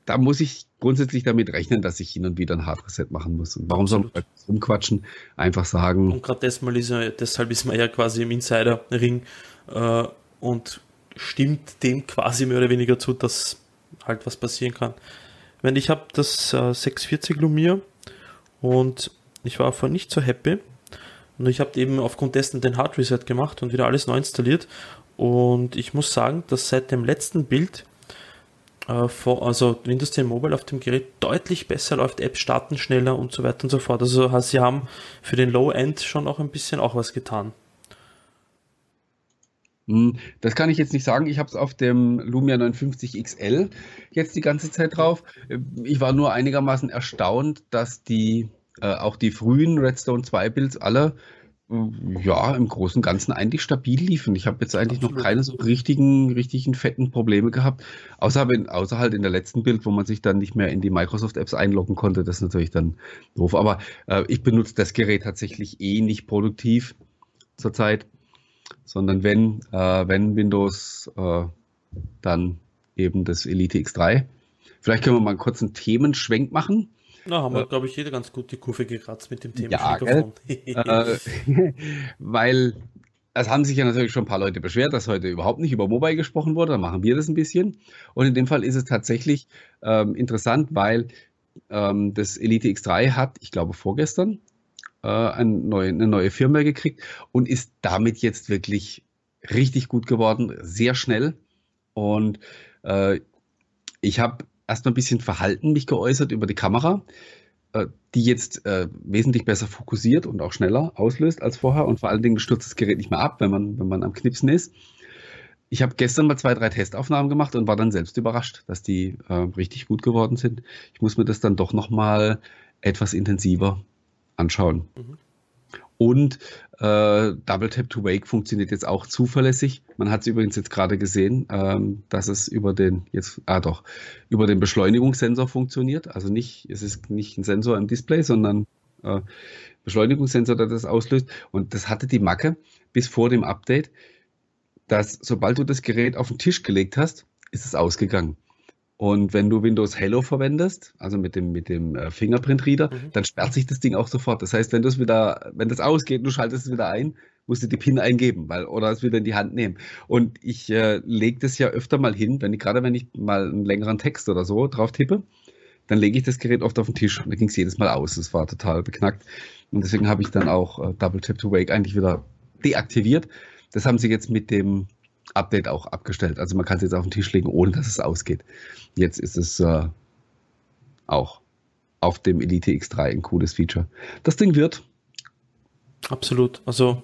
da muss ich grundsätzlich damit rechnen, dass ich hin und wieder ein Hard Reset machen muss. Und warum soll man rumquatschen? Einfach sagen. Und gerade deshalb ist, er, deshalb ist man ja quasi im Insider-Ring äh, und stimmt dem quasi mehr oder weniger zu, dass halt was passieren kann. Wenn ich habe das äh, 640 Lumia und ich war vorher nicht so happy. Und ich habe eben aufgrund dessen den Hard Reset gemacht und wieder alles neu installiert. Und ich muss sagen, dass seit dem letzten Bild äh, also Windows 10 Mobile auf dem Gerät deutlich besser läuft, Apps starten schneller und so weiter und so fort. Also sie haben für den Low-End schon auch ein bisschen auch was getan. Hm, das kann ich jetzt nicht sagen. Ich habe es auf dem Lumia 950 XL jetzt die ganze Zeit drauf. Ich war nur einigermaßen erstaunt, dass die äh, auch die frühen Redstone 2 Builds alle ja, im Großen und Ganzen eigentlich stabil liefen. Ich habe jetzt eigentlich Absolut. noch keine so richtigen, richtigen fetten Probleme gehabt. Außer, wenn, außer halt in der letzten Bild, wo man sich dann nicht mehr in die Microsoft-Apps einloggen konnte. Das ist natürlich dann doof. Aber äh, ich benutze das Gerät tatsächlich eh nicht produktiv zurzeit, sondern wenn, äh, wenn Windows, äh, dann eben das Elite X3. Vielleicht können wir mal einen kurzen Themenschwenk machen. Na, haben wir, äh, glaube ich, jeder ganz gut die Kurve gekratzt mit dem Thema ja, äh, weil es haben sich ja natürlich schon ein paar Leute beschwert, dass heute überhaupt nicht über Mobile gesprochen wurde. Dann machen wir das ein bisschen. Und in dem Fall ist es tatsächlich ähm, interessant, weil ähm, das Elite X3 hat, ich glaube, vorgestern äh, eine, neue, eine neue Firma gekriegt und ist damit jetzt wirklich richtig gut geworden, sehr schnell. Und äh, ich habe erstmal ein bisschen verhalten mich geäußert über die Kamera, äh, die jetzt äh, wesentlich besser fokussiert und auch schneller auslöst als vorher und vor allen Dingen stürzt das Gerät nicht mehr ab, wenn man, wenn man am Knipsen ist. Ich habe gestern mal zwei, drei Testaufnahmen gemacht und war dann selbst überrascht, dass die äh, richtig gut geworden sind. Ich muss mir das dann doch nochmal etwas intensiver anschauen. Mhm. Und äh, Double Tap to Wake funktioniert jetzt auch zuverlässig. Man hat es übrigens jetzt gerade gesehen, ähm, dass es über den jetzt ah doch über den Beschleunigungssensor funktioniert. Also nicht, es ist nicht ein Sensor im Display, sondern äh, Beschleunigungssensor, der das auslöst. Und das hatte die Macke bis vor dem Update, dass sobald du das Gerät auf den Tisch gelegt hast, ist es ausgegangen. Und wenn du Windows Hello verwendest, also mit dem, mit dem äh, Fingerprint Reader, mhm. dann sperrt sich das Ding auch sofort. Das heißt, wenn du es wieder, wenn das ausgeht und du schaltest es wieder ein, musst du die PIN eingeben, weil, oder es wieder in die Hand nehmen. Und ich äh, lege das ja öfter mal hin, wenn ich, gerade wenn ich mal einen längeren Text oder so drauf tippe, dann lege ich das Gerät oft auf den Tisch und dann ging es jedes Mal aus. Das war total beknackt. Und deswegen habe ich dann auch äh, Double Tap to Wake eigentlich wieder deaktiviert. Das haben sie jetzt mit dem Update auch abgestellt. Also man kann es jetzt auf den Tisch legen, ohne dass es ausgeht. Jetzt ist es äh, auch auf dem Elite X3 ein cooles Feature. Das Ding wird. Absolut. Also,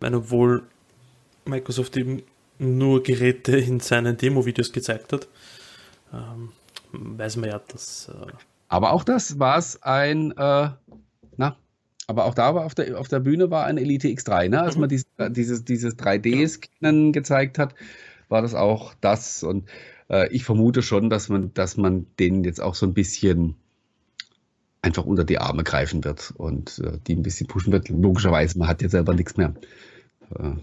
meine, obwohl Microsoft eben nur Geräte in seinen Demo-Videos gezeigt hat, ähm, weiß man ja, dass. Äh Aber auch das war es ein, äh, na, aber auch da war auf der, auf der Bühne war ein Elite X3, ne? Als mhm. man dieses, dieses, dieses 3D-Scannen gezeigt hat, war das auch das. Und äh, ich vermute schon, dass man, dass man denen jetzt auch so ein bisschen einfach unter die Arme greifen wird und äh, die ein bisschen pushen wird. Logischerweise, man hat ja selber nichts mehr. Äh,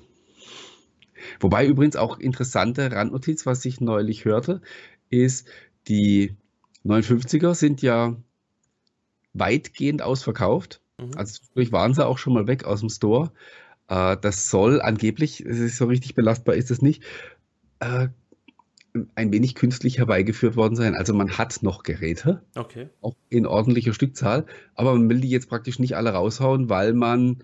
wobei übrigens auch interessante Randnotiz, was ich neulich hörte, ist, die 59er sind ja weitgehend ausverkauft. Mhm. Also sprich waren sie auch schon mal weg aus dem Store. Äh, das soll angeblich, es ist so richtig belastbar ist es nicht, äh, ein wenig künstlich herbeigeführt worden sein. Also man hat noch Geräte, okay. auch in ordentlicher Stückzahl, aber man will die jetzt praktisch nicht alle raushauen, weil man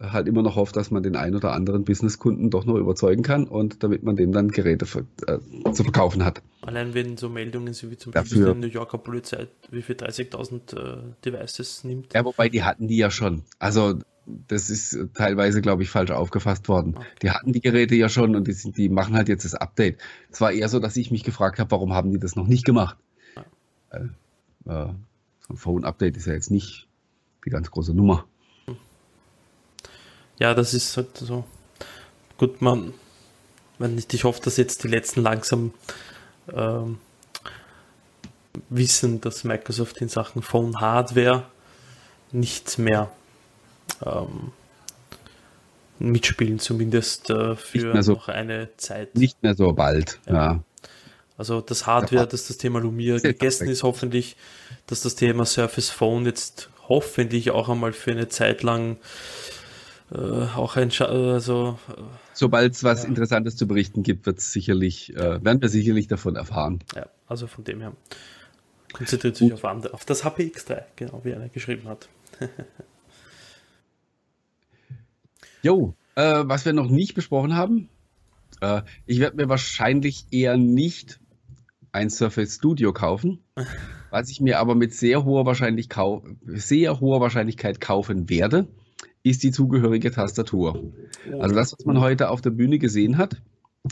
halt immer noch hofft, dass man den einen oder anderen Businesskunden doch noch überzeugen kann und damit man dem dann Geräte für, äh, zu verkaufen hat. Allein wenn so Meldungen sind wie zum Beispiel Dafür, die New Yorker Polizei, wie viel 30.000 äh, Devices nimmt. Ja, wobei die hatten die ja schon. Also das ist teilweise, glaube ich, falsch aufgefasst worden. Okay. Die hatten die Geräte ja schon und die, sind, die machen halt jetzt das Update. Es war eher so, dass ich mich gefragt habe, warum haben die das noch nicht gemacht? Ja. Äh, äh, so ein Phone-Update ist ja jetzt nicht die ganz große Nummer ja, das ist halt so. Gut, man, wenn ich, ich hoffe, dass jetzt die letzten langsam ähm, wissen, dass Microsoft in Sachen Phone Hardware nicht mehr ähm, mitspielen, zumindest äh, für so, noch eine Zeit. Nicht mehr so bald, ja. ja. Also das Hardware, dass das Thema Lumia gegessen ist, hoffentlich, dass das Thema Surface Phone jetzt hoffentlich auch einmal für eine Zeit lang äh, auch ein Scha also, äh, Sobald es was ja. Interessantes zu berichten gibt, wird sicherlich, äh, werden wir sicherlich davon erfahren. Ja, also von dem her konzentriert sich auf, auf das HPX3, genau wie einer geschrieben hat. Jo, äh, was wir noch nicht besprochen haben, äh, ich werde mir wahrscheinlich eher nicht ein Surface Studio kaufen, was ich mir aber mit sehr hoher, Wahrscheinlich sehr hoher Wahrscheinlichkeit kaufen werde ist die zugehörige Tastatur. Also das, was man heute auf der Bühne gesehen hat,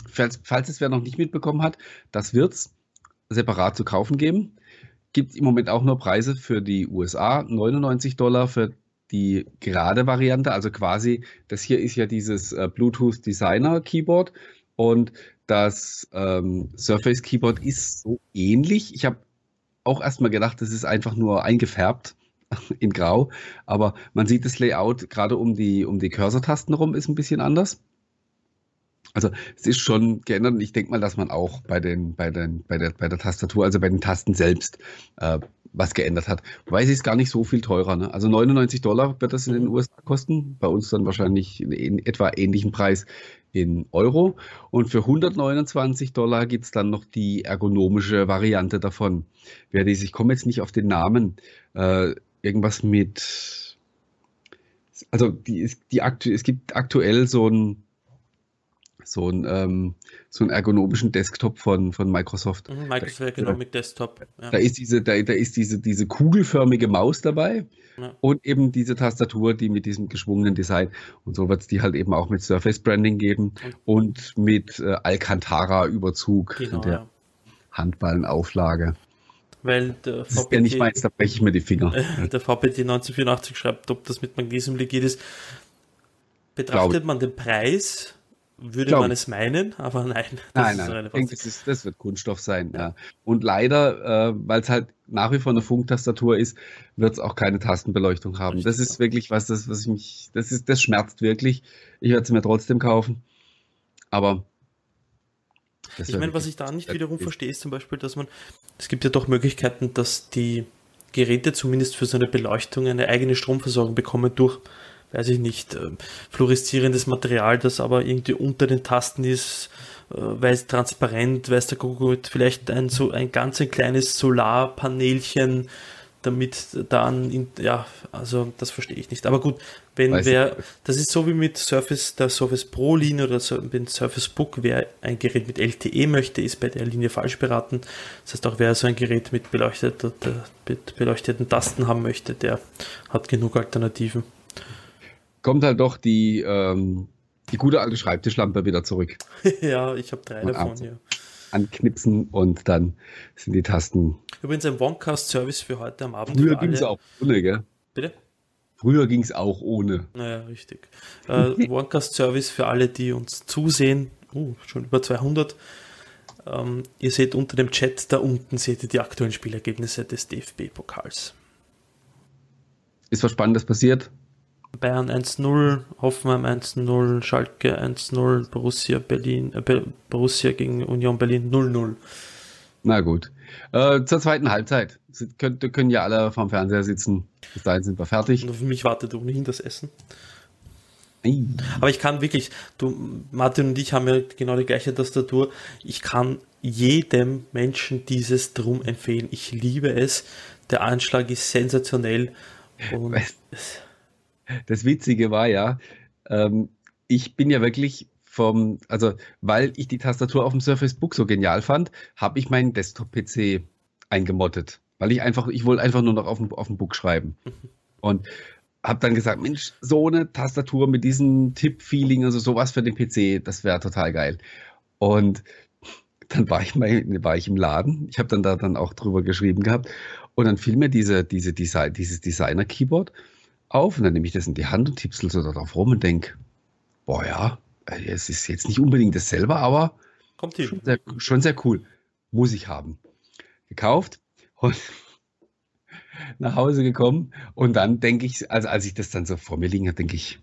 falls, falls es wer noch nicht mitbekommen hat, das wird es separat zu kaufen geben. Gibt im Moment auch nur Preise für die USA, 99 Dollar für die gerade Variante, also quasi, das hier ist ja dieses äh, Bluetooth Designer Keyboard und das ähm, Surface Keyboard ist so ähnlich. Ich habe auch erstmal gedacht, das ist einfach nur eingefärbt in Grau. Aber man sieht das Layout gerade um die, um die Cursor-Tasten rum ist ein bisschen anders. Also es ist schon geändert und ich denke mal, dass man auch bei, den, bei, den, bei, der, bei der Tastatur, also bei den Tasten selbst, äh, was geändert hat. Wobei sie ist gar nicht so viel teurer. Ne? Also 99 Dollar wird das in den USA kosten, bei uns dann wahrscheinlich in etwa ähnlichen Preis in Euro. Und für 129 Dollar gibt es dann noch die ergonomische Variante davon. Wer die, ich komme jetzt nicht auf den Namen, äh, irgendwas mit, also die, die aktu es gibt aktuell so ein so ein ähm, so einen ergonomischen Desktop von, von Microsoft. Mhm, Microsoft Ergonomic Desktop. Ja. Da ist diese, da, da ist diese, diese kugelförmige Maus dabei ja. und eben diese Tastatur, die mit diesem geschwungenen Design. Und so wird es die halt eben auch mit Surface Branding geben und, und mit äh, Alcantara-Überzug genau, der ja. Handballenauflage. Weil der VPT, ja nicht meins, da breche ich mir die Finger. Äh, der VPT 1984 schreibt, ob das mit Magnesium legit ist. Betrachtet man den Preis, würde Glaub man es meinen, aber nein. Das nein, nein, denke, das, ist, das, wird Kunststoff sein. Ja. ja. Und leider, äh, weil es halt nach wie vor eine Funktastatur ist, wird es auch keine Tastenbeleuchtung haben. Richtig, das ist ja. wirklich was, das, was ich mich, das ist, das schmerzt wirklich. Ich werde es mir trotzdem kaufen. Aber das ich meine, was ich da nicht wiederum verstehe, ist zum Beispiel, dass man, es gibt ja doch Möglichkeiten, dass die Geräte zumindest für so eine Beleuchtung eine eigene Stromversorgung bekommen durch, weiß ich nicht, äh, fluoreszierendes Material, das aber irgendwie unter den Tasten ist, äh, weil es transparent, weiß der gut, vielleicht ein so ein ganz ein kleines Solarpanelchen, damit dann, in, ja, also das verstehe ich nicht. Aber gut, wenn Weiß wer, das ist so wie mit Surface, der Surface Pro Linie oder so, mit Surface Book, wer ein Gerät mit LTE möchte, ist bei der Linie falsch beraten. Das heißt auch, wer so ein Gerät mit, beleuchteter, mit beleuchteten Tasten haben möchte, der hat genug Alternativen. Kommt halt doch die, ähm, die gute alte Schreibtischlampe wieder zurück. ja, ich habe drei und davon, ja anknipsen und dann sind die Tasten. Übrigens ein OneCast-Service für heute am Abend. Früher ging es auch ohne, gell? Bitte? Früher ging es auch ohne. Naja, richtig. Äh, OneCast-Service für alle, die uns zusehen. Uh, schon über 200. Ähm, ihr seht unter dem Chat, da unten seht ihr die aktuellen Spielergebnisse des DFB-Pokals. Ist was Spannendes passiert? Bayern 1-0, Hoffenheim 1-0, Schalke 1-0, Borussia Berlin, äh, Borussia gegen Union Berlin 0-0. Na gut. Äh, zur zweiten Halbzeit. Sie können, können ja alle vorm Fernseher sitzen. Bis dahin sind wir fertig. Und für mich wartet ohnehin das Essen. Aber ich kann wirklich, du, Martin und ich haben ja genau die gleiche Tastatur. Ich kann jedem Menschen dieses Drum empfehlen. Ich liebe es. Der Anschlag ist sensationell. Das Witzige war ja, ähm, ich bin ja wirklich vom, also weil ich die Tastatur auf dem Surface Book so genial fand, habe ich meinen Desktop-PC eingemottet. Weil ich einfach, ich wollte einfach nur noch auf dem, auf dem Book schreiben. Und habe dann gesagt, Mensch, so eine Tastatur mit diesem Tipp-Feeling, also sowas für den PC, das wäre total geil. Und dann war ich, mal, war ich im Laden. Ich habe dann da dann auch drüber geschrieben gehabt. Und dann fiel mir diese, diese Design, dieses Designer-Keyboard auf. Und dann nehme ich das in die Hand und tippsel so darauf rum und denke, boah ja, es ist jetzt nicht unbedingt dasselbe, aber Kommt schon sehr, schon sehr cool. Muss ich haben. Gekauft und nach Hause gekommen. Und dann denke ich, also als ich das dann so vor mir liegen habe, denke ich,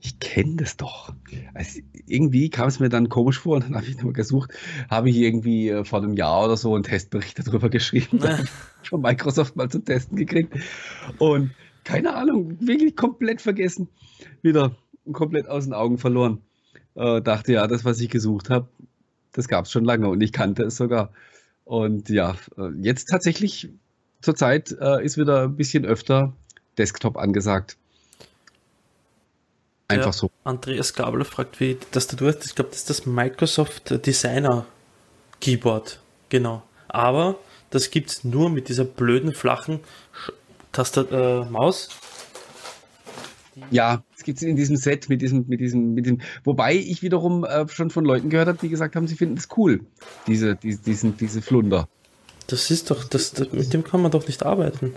ich kenne das doch. Also irgendwie kam es mir dann komisch vor und dann habe ich nochmal gesucht, habe ich irgendwie äh, vor einem Jahr oder so einen Testbericht darüber geschrieben, von Microsoft mal zum Testen gekriegt. Und keine Ahnung, wirklich komplett vergessen. Wieder komplett aus den Augen verloren. Äh, dachte ja, das, was ich gesucht habe, das gab es schon lange und ich kannte es sogar. Und ja, äh, jetzt tatsächlich zurzeit äh, ist wieder ein bisschen öfter Desktop angesagt. Einfach Der so. Andreas Gabler fragt, wie das du hast. Ich glaube, das ist das Microsoft Designer Keyboard. Genau. Aber das gibt es nur mit dieser blöden flachen Tastat äh, Maus. Ja, es gibt es in diesem Set mit diesem, mit diesem, mit diesem. Wobei ich wiederum äh, schon von Leuten gehört habe, die gesagt haben, sie finden es cool, diese, die, diesen, diese Flunder. Das ist doch, das, das, mit dem kann man doch nicht arbeiten.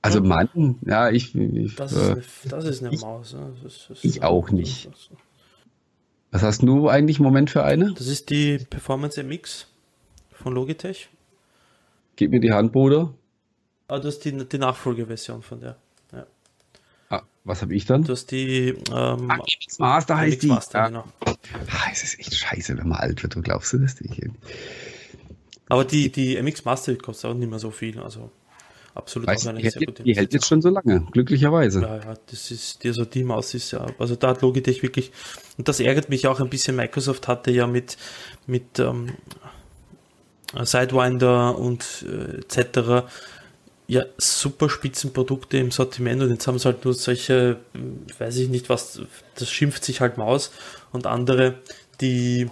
Also Mann, ja, ich. ich das, ist eine, das ist eine ich, Maus. Das, das ich auch nicht. Was hast du eigentlich im Moment für eine? Das ist die Performance MX von Logitech. Gib mir die Hand, Bruder. Ah, das ist die, die Nachfolgeversion von der. Ah, was habe ich dann? Du hast die ähm, ah, Master heißt die. Master, genau. Ah, es ist echt scheiße, wenn man alt wird, du glaubst du das nicht? Aber die, die MX Master kostet auch nicht mehr so viel. Also absolut weißt, auch eine die sehr gute Die hält jetzt schon so lange, glücklicherweise. Ja, ja, das ist, also die Maus ist ja, also da hat Logitech wirklich, und das ärgert mich auch ein bisschen, Microsoft hatte ja mit, mit ähm, Sidewinder und äh, etc. ja super Spitzenprodukte im Sortiment und jetzt haben sie halt nur solche, weiß ich nicht was, das schimpft sich halt Maus und andere, die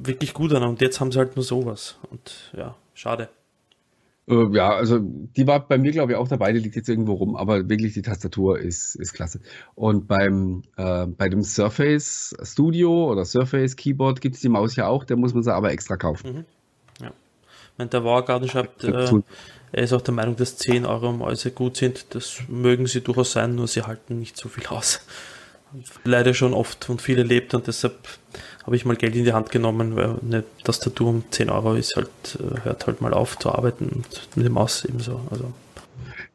wirklich gut an und jetzt haben sie halt nur sowas und ja, schade. Äh, ja, also die war bei mir, glaube ich, auch dabei, die liegt jetzt irgendwo rum, aber wirklich die Tastatur ist, ist klasse. Und beim, äh, bei dem Surface Studio oder Surface Keyboard gibt es die Maus ja auch, der muss man sie aber extra kaufen. Mhm. Meine, der Wargarten schreibt, äh, er ist auch der Meinung, dass 10 Euro Mäuse gut sind. Das mögen sie durchaus sein, nur sie halten nicht so viel aus. Leider schon oft und viel erlebt und deshalb habe ich mal Geld in die Hand genommen, weil eine Tastatur um 10 Euro ist halt, äh, hört halt mal auf zu arbeiten und mit dem Maus ebenso. Also.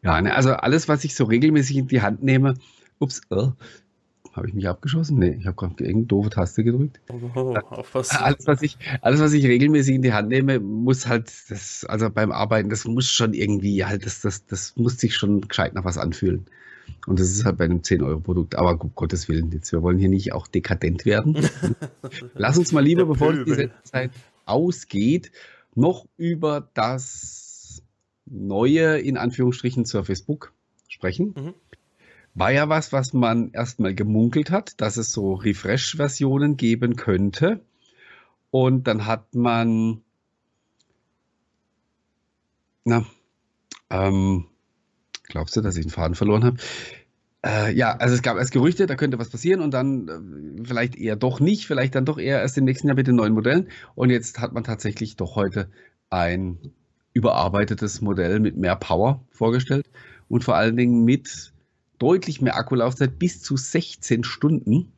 Ja, ne, also alles, was ich so regelmäßig in die Hand nehme, ups, äh, habe ich mich abgeschossen? Nee, ich habe gerade irgendeine doofe Taste gedrückt. Oh, alles, was ich, alles, was ich regelmäßig in die Hand nehme, muss halt, das, also beim Arbeiten, das muss schon irgendwie, halt, das, das, das muss sich schon gescheit nach was anfühlen. Und das ist halt bei einem 10-Euro-Produkt. Aber um Gottes Willen, jetzt, wir wollen hier nicht auch dekadent werden. Lass uns mal lieber, bevor die Zeit ausgeht, noch über das neue, in Anführungsstrichen, Surface Book sprechen. Mhm. War ja was, was man erstmal gemunkelt hat, dass es so Refresh-Versionen geben könnte. Und dann hat man, na, ähm, Glaubst du, dass ich den Faden verloren habe? Äh, ja, also es gab erst Gerüchte, da könnte was passieren und dann äh, vielleicht eher doch nicht, vielleicht dann doch eher erst im nächsten Jahr mit den neuen Modellen. Und jetzt hat man tatsächlich doch heute ein überarbeitetes Modell mit mehr Power vorgestellt und vor allen Dingen mit deutlich mehr Akkulaufzeit bis zu 16 Stunden.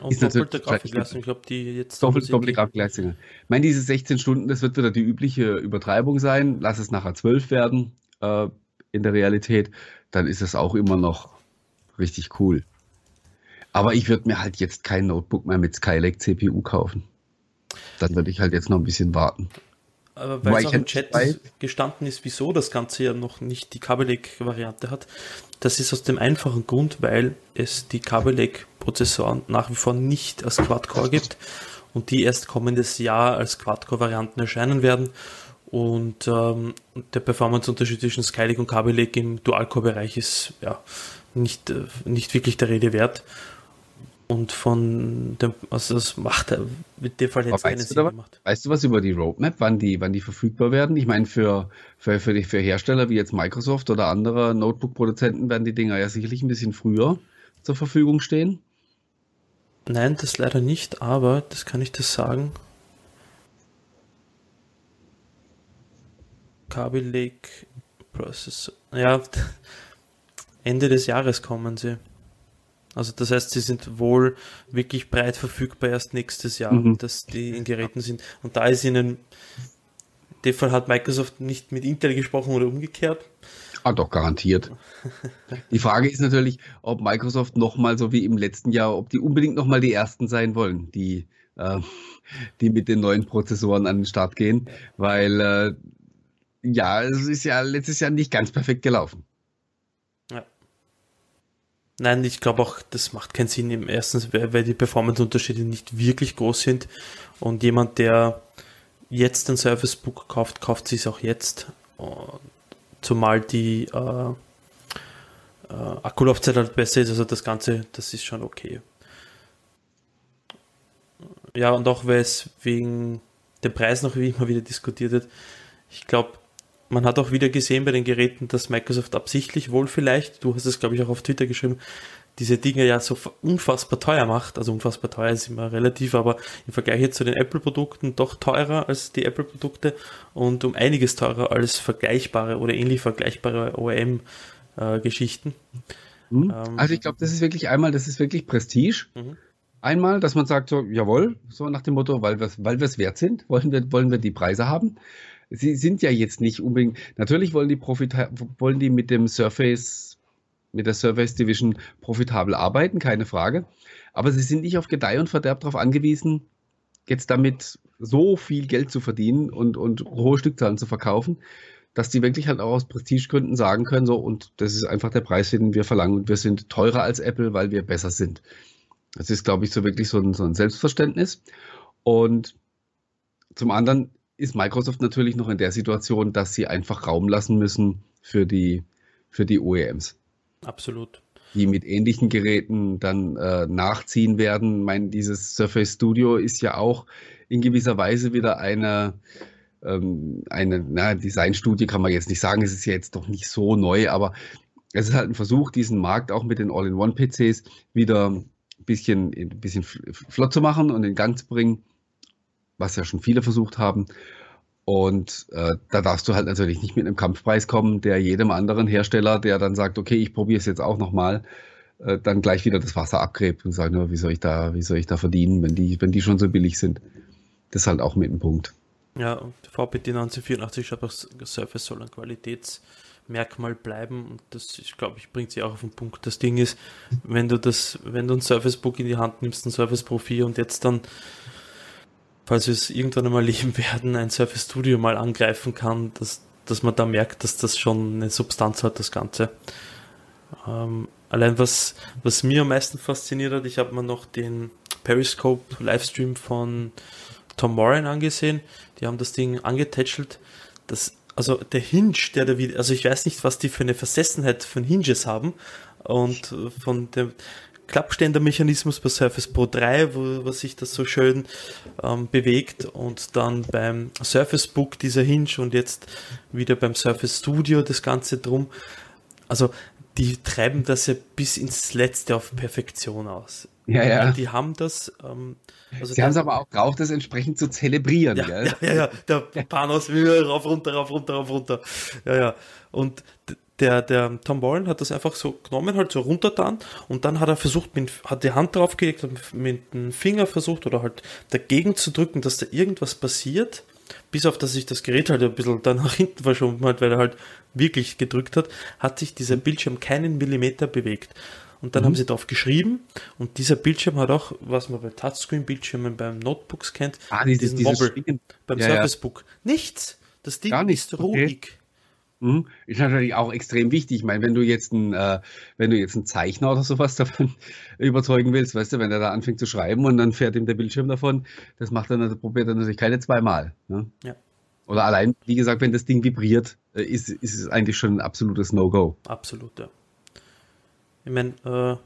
Und doppelte Grafikleistung, ich glaube, die jetzt. Doppelt, doppelte Grafikleistung. Ich meine, diese 16 Stunden, das wird wieder die übliche Übertreibung sein. Lass es nachher 12 werden äh, in der Realität, dann ist es auch immer noch richtig cool. Aber ich würde mir halt jetzt kein Notebook mehr mit Skylake CPU kaufen. Dann würde ich halt jetzt noch ein bisschen warten. Aber weil es auch im Chat weiß. gestanden ist, wieso das Ganze ja noch nicht die Kabelec-Variante hat, das ist aus dem einfachen Grund, weil es die Kabelec-Prozessoren nach wie vor nicht als Quad-Core gibt und die erst kommendes Jahr als Quad-Core-Varianten erscheinen werden. Und ähm, der Performance-Unterschied zwischen Skylake und Kaby Lake im Dual-Core-Bereich ist ja nicht, äh, nicht wirklich der Rede wert. Und von dem, also das macht er mit dem Fall jetzt keine Sinn gemacht. Weißt du was über die Roadmap, wann die, wann die verfügbar werden? Ich meine, für, für, für, die, für Hersteller wie jetzt Microsoft oder andere Notebook-Produzenten werden die Dinger ja sicherlich ein bisschen früher zur Verfügung stehen. Nein, das leider nicht, aber das kann ich das sagen. Kaby Lake Processor. Ja, Ende des Jahres kommen sie. Also das heißt, sie sind wohl wirklich breit verfügbar erst nächstes Jahr, mhm. dass die in Geräten sind. Und da ist ihnen, in dem Fall hat Microsoft nicht mit Intel gesprochen oder umgekehrt. Ah, doch, garantiert. Die Frage ist natürlich, ob Microsoft nochmal so wie im letzten Jahr, ob die unbedingt nochmal die Ersten sein wollen, die, äh, die mit den neuen Prozessoren an den Start gehen, weil äh, ja, es ist ja letztes Jahr nicht ganz perfekt gelaufen. Nein, ich glaube auch, das macht keinen Sinn. Im ersten, weil die Performance-Unterschiede nicht wirklich groß sind. Und jemand, der jetzt ein Surface Book kauft, kauft sich es auch jetzt. Zumal die äh, äh, Akkulaufzeit halt besser ist. Also das Ganze, das ist schon okay. Ja, und auch weil es wegen dem Preis noch wie immer wieder diskutiert wird. Ich glaube, man hat auch wieder gesehen bei den Geräten, dass Microsoft absichtlich wohl vielleicht, du hast es glaube ich auch auf Twitter geschrieben, diese Dinge ja so unfassbar teuer macht. Also unfassbar teuer ist immer relativ, aber im Vergleich jetzt zu den Apple-Produkten doch teurer als die Apple-Produkte und um einiges teurer als vergleichbare oder ähnlich vergleichbare OEM-Geschichten. Mhm. Ähm, also ich glaube, das ist wirklich einmal, das ist wirklich Prestige. Mhm. Einmal, dass man sagt so, jawohl, so nach dem Motto, weil wir weil es wert sind, wollen wir, wollen wir die Preise haben sie sind ja jetzt nicht unbedingt, natürlich wollen die, Profit, wollen die mit dem Surface, mit der Surface Division profitabel arbeiten, keine Frage. Aber sie sind nicht auf Gedeih und Verderb darauf angewiesen, jetzt damit so viel Geld zu verdienen und, und hohe Stückzahlen zu verkaufen, dass die wirklich halt auch aus Prestigegründen sagen können, so, und das ist einfach der Preis, den wir verlangen und wir sind teurer als Apple, weil wir besser sind. Das ist, glaube ich, so wirklich so ein, so ein Selbstverständnis. Und zum anderen ist Microsoft natürlich noch in der Situation, dass sie einfach Raum lassen müssen für die, für die OEMs. Absolut. Die mit ähnlichen Geräten dann äh, nachziehen werden. Ich meine, dieses Surface Studio ist ja auch in gewisser Weise wieder eine, ähm, eine na, Designstudie, kann man jetzt nicht sagen, es ist ja jetzt doch nicht so neu, aber es ist halt ein Versuch, diesen Markt auch mit den All-in-One-PCs wieder ein bisschen, ein bisschen flott zu machen und in Gang zu bringen was ja schon viele versucht haben. Und äh, da darfst du halt natürlich nicht mit einem Kampfpreis kommen, der jedem anderen Hersteller, der dann sagt, okay, ich probiere es jetzt auch nochmal, äh, dann gleich wieder das Wasser abgräbt und sagt, nur, wie soll ich da, wie soll ich da verdienen, wenn die, wenn die schon so billig sind. Das ist halt auch mit einem Punkt. Ja, und VPT 1984 schreibt auch, Surface soll ein Qualitätsmerkmal bleiben und das, ich glaube, ich bringt sie auch auf den Punkt. Das Ding ist, wenn du das, wenn du ein Surface Book in die Hand nimmst, ein Surface Pro 4 und jetzt dann falls wir es irgendwann einmal leben werden, ein Surface Studio mal angreifen kann, dass, dass man da merkt, dass das schon eine Substanz hat, das Ganze. Ähm, allein was, was mir am meisten fasziniert hat, ich habe mir noch den Periscope Livestream von Tom Moran angesehen. Die haben das Ding angetätschelt. Das, also der Hinge, der da wieder, also ich weiß nicht, was die für eine Versessenheit von Hinges haben. Und von dem, Klappständermechanismus bei Surface Pro 3, wo, wo sich das so schön ähm, bewegt und dann beim Surface Book dieser Hinge und jetzt wieder beim Surface Studio das Ganze drum. Also die treiben das ja bis ins Letzte auf Perfektion aus. Ja, ja. Die haben das. Ähm, also Sie haben es aber auch drauf, das entsprechend zu zelebrieren. Ja, gell? ja, ja, ja. Der Panos will rauf, runter, rauf, runter, rauf, runter. Ja, ja. Und der, der Tom Wallen hat das einfach so genommen, halt so runtertan und dann hat er versucht, mit, hat die Hand draufgelegt und mit dem Finger versucht oder halt dagegen zu drücken, dass da irgendwas passiert, bis auf dass sich das Gerät halt ein bisschen dann nach hinten verschoben hat, weil er halt wirklich gedrückt hat, hat sich dieser Bildschirm keinen Millimeter bewegt. Und dann mhm. haben sie drauf geschrieben und dieser Bildschirm hat auch, was man bei Touchscreen-Bildschirmen beim Notebooks kennt, ah, dieses, diesen Wobble beim ja, Surface Book. Nichts. Das Ding ist ruhig. Okay. Mhm. Ist natürlich auch extrem wichtig. Ich meine, wenn du jetzt ein, äh, wenn du jetzt einen Zeichner oder sowas davon überzeugen willst, weißt du, wenn er da anfängt zu schreiben und dann fährt ihm der Bildschirm davon, das macht er, probiert er natürlich keine zweimal. Ne? Ja. Oder allein, wie gesagt, wenn das Ding vibriert, äh, ist, ist es eigentlich schon ein absolutes No-Go. Absolut, ja. Ich meine, äh,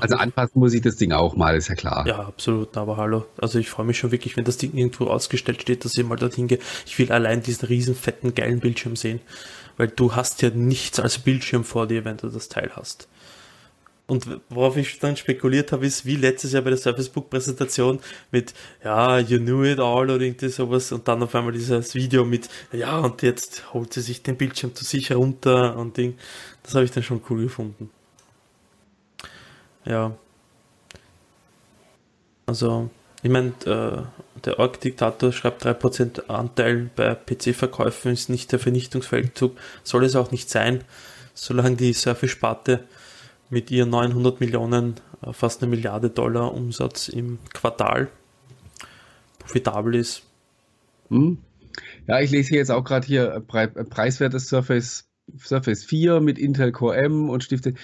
also anpassen muss ich das Ding auch mal, ist ja klar. Ja, absolut, aber hallo. Also ich freue mich schon wirklich, wenn das Ding irgendwo ausgestellt steht, dass ich mal dorthin gehe. Ich will allein diesen riesen fetten, geilen Bildschirm sehen, weil du hast ja nichts als Bildschirm vor dir, wenn du das Teil hast. Und worauf ich dann spekuliert habe, ist wie letztes Jahr bei der Surface Book Präsentation mit, ja, you knew it all oder irgendwie sowas und dann auf einmal dieses Video mit, ja, und jetzt holt sie sich den Bildschirm zu sich runter und Ding. Das habe ich dann schon cool gefunden. Ja. Also, ich meine, äh, der Org-Diktator schreibt 3% Anteil bei PC-Verkäufen ist nicht der Vernichtungsfeldzug. Soll es auch nicht sein, solange die Surface-Sparte mit ihren 900 Millionen, äh, fast eine Milliarde Dollar Umsatz im Quartal profitabel ist. Hm. Ja, ich lese jetzt auch gerade hier äh, Pre preiswertes Surface, Surface 4 mit Intel Core M und Stifte.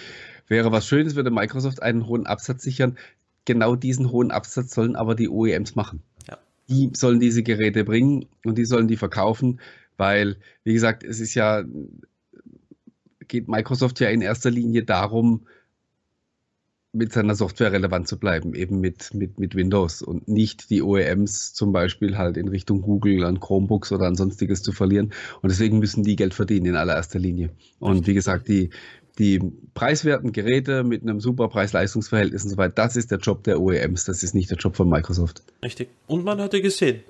Wäre was Schönes, würde Microsoft einen hohen Absatz sichern. Genau diesen hohen Absatz sollen aber die OEMs machen. Ja. Die sollen diese Geräte bringen und die sollen die verkaufen, weil, wie gesagt, es ist ja, geht Microsoft ja in erster Linie darum, mit seiner Software relevant zu bleiben, eben mit, mit, mit Windows und nicht die OEMs zum Beispiel halt in Richtung Google an Chromebooks oder an sonstiges zu verlieren. Und deswegen müssen die Geld verdienen in allererster Linie. Und wie gesagt, die, die preiswerten Geräte mit einem super Preis-Leistungs-Verhältnis und so weiter, das ist der Job der OEMs, das ist nicht der Job von Microsoft. Richtig. Und man hatte gesehen,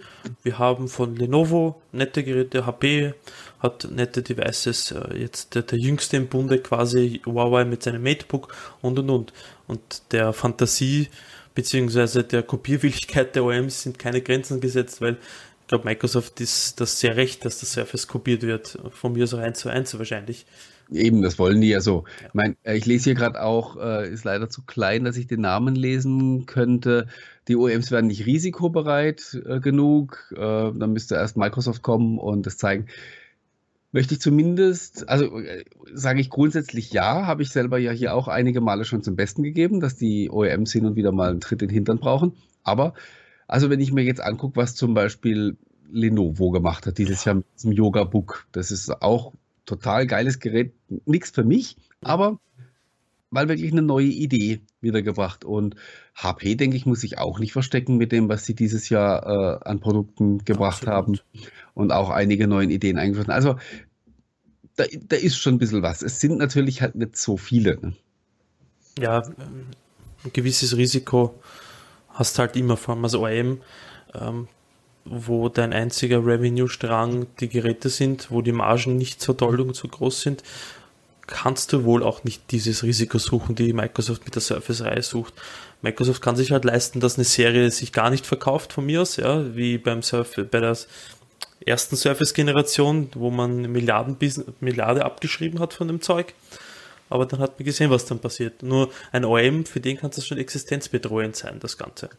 wir haben von Lenovo nette Geräte, HP hat nette Devices, äh, jetzt der, der jüngste im Bunde quasi Huawei mit seinem MateBook und und und. Und der Fantasie beziehungsweise der Kopierwilligkeit der OEMs sind keine Grenzen gesetzt, weil ich glaube, Microsoft ist das sehr recht, dass das Surface kopiert wird. Von mir so eins zu eins wahrscheinlich. Eben, das wollen die ja so. Ich, mein, äh, ich lese hier gerade auch, äh, ist leider zu klein, dass ich den Namen lesen könnte. Die OEMs werden nicht risikobereit äh, genug. Äh, dann müsste erst Microsoft kommen und das zeigen. Möchte ich zumindest, also äh, sage ich grundsätzlich ja, habe ich selber ja hier auch einige Male schon zum Besten gegeben, dass die OEMs hin und wieder mal einen Tritt in den Hintern brauchen. Aber, also wenn ich mir jetzt angucke, was zum Beispiel Lenovo gemacht hat, dieses Jahr mit diesem Yoga Book, das ist auch total geiles Gerät, nichts für mich, aber mal wirklich eine neue Idee wiedergebracht. Und HP, denke ich, muss sich auch nicht verstecken mit dem, was sie dieses Jahr äh, an Produkten gebracht Absolut. haben und auch einige neue Ideen eingeführt. Also da, da, ist schon ein bisschen was. Es sind natürlich halt nicht so viele. Ne? Ja, ein gewisses Risiko hast halt immer vor allem als OEM. Ähm, wo dein einziger Revenue-Strang die Geräte sind, wo die Margen nicht so toll so groß sind, kannst du wohl auch nicht dieses Risiko suchen, die Microsoft mit der Surface-Reihe sucht. Microsoft kann sich halt leisten, dass eine Serie sich gar nicht verkauft von mir aus, ja, wie beim Surface, bei der ersten Surface-Generation, wo man Milliarden, Milliarde abgeschrieben hat von dem Zeug. Aber dann hat man gesehen, was dann passiert. Nur ein OEM, für den kann das schon existenzbedrohend sein, das Ganze.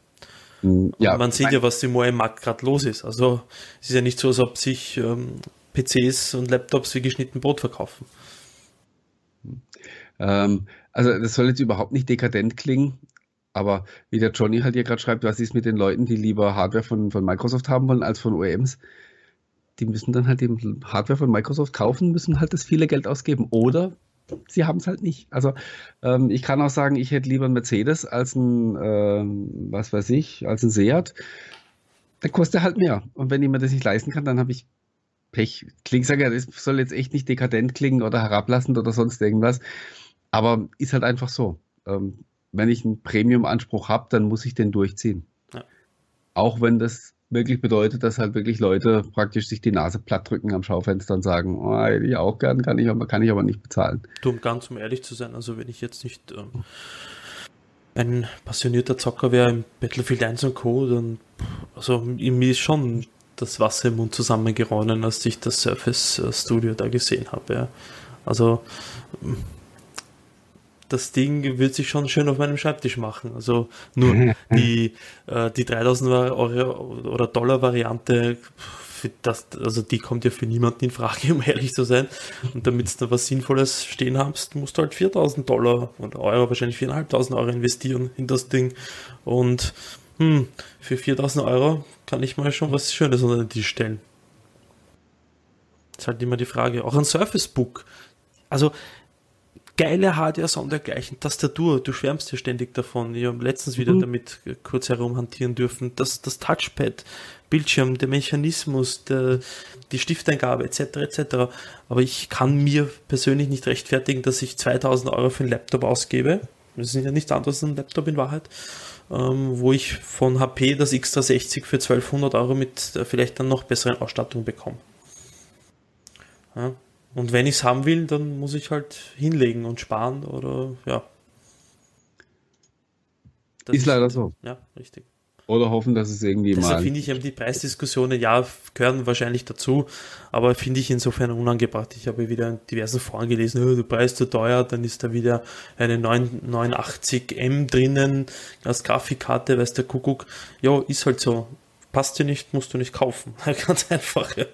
Hm, ja, man sieht ja, was im OEM-Markt gerade los ist. Also es ist ja nicht so, als ob sich ähm, PCs und Laptops wie geschnitten Brot verkaufen. Ähm, also das soll jetzt überhaupt nicht dekadent klingen, aber wie der Johnny halt hier gerade schreibt, was ist mit den Leuten, die lieber Hardware von, von Microsoft haben wollen als von OEMs? Die müssen dann halt eben Hardware von Microsoft kaufen, müssen halt das viele Geld ausgeben. Oder sie haben es halt nicht. Also ähm, ich kann auch sagen, ich hätte lieber einen Mercedes als ein, äh, was weiß ich, als ein Seat. Der kostet halt mehr. Und wenn ich mir das nicht leisten kann, dann habe ich Pech. Klingt, sage ja, das soll jetzt echt nicht dekadent klingen oder herablassend oder sonst irgendwas. Aber ist halt einfach so. Ähm, wenn ich einen Premium-Anspruch habe, dann muss ich den durchziehen. Ja. Auch wenn das wirklich bedeutet, dass halt wirklich Leute praktisch sich die Nase platt drücken am Schaufenster und sagen, oh, hätte ich auch gern, kann ich, aber, kann ich aber nicht bezahlen. Du, um ganz um ehrlich zu sein, also wenn ich jetzt nicht ähm, ein passionierter Zocker wäre im Battlefield 1 und Co., dann, also mir ist schon das Wasser im Mund zusammengeronnen, als ich das Surface äh, Studio da gesehen habe. Ja. Also das Ding wird sich schon schön auf meinem Schreibtisch machen. Also nur die, äh, die 3000 Euro oder Dollar Variante, das, also die kommt ja für niemanden in Frage, um ehrlich zu sein. Und damit du da was Sinnvolles stehen hast, musst du halt 4000 Dollar oder Euro, wahrscheinlich 4500 Euro investieren in das Ding. Und hm, für 4000 Euro kann ich mal schon was Schönes unter den Tisch stellen. ist halt immer die Frage. Auch ein Surface Book. Also geile Hardware sondergleichen, Tastatur, du schwärmst ja ständig davon. Ich habe letztens wieder mhm. damit kurz herumhantieren dürfen. Das, das Touchpad, Bildschirm, der Mechanismus, der, die Stifteingabe etc. etc. Aber ich kann mir persönlich nicht rechtfertigen, dass ich 2000 Euro für einen Laptop ausgebe. Das ist ja nichts anderes als ein Laptop in Wahrheit. Ähm, wo ich von HP das X360 für 1200 Euro mit äh, vielleicht dann noch besseren Ausstattung bekomme. Ja, und wenn ich es haben will, dann muss ich halt hinlegen und sparen oder ja. Das ist, ist leider so. Ja, richtig. Oder hoffen, dass es irgendwie Deshalb mal. Deshalb finde ich eben die Preisdiskussionen, ja, gehören wahrscheinlich dazu, aber finde ich insofern unangebracht. Ich habe wieder in diversen Foren gelesen, oh, der Preis zu teuer, dann ist da wieder eine 989M drinnen als Grafikkarte, weiß der Kuckuck. Ja, ist halt so. Passt dir nicht, musst du nicht kaufen. Ganz einfach. Ja.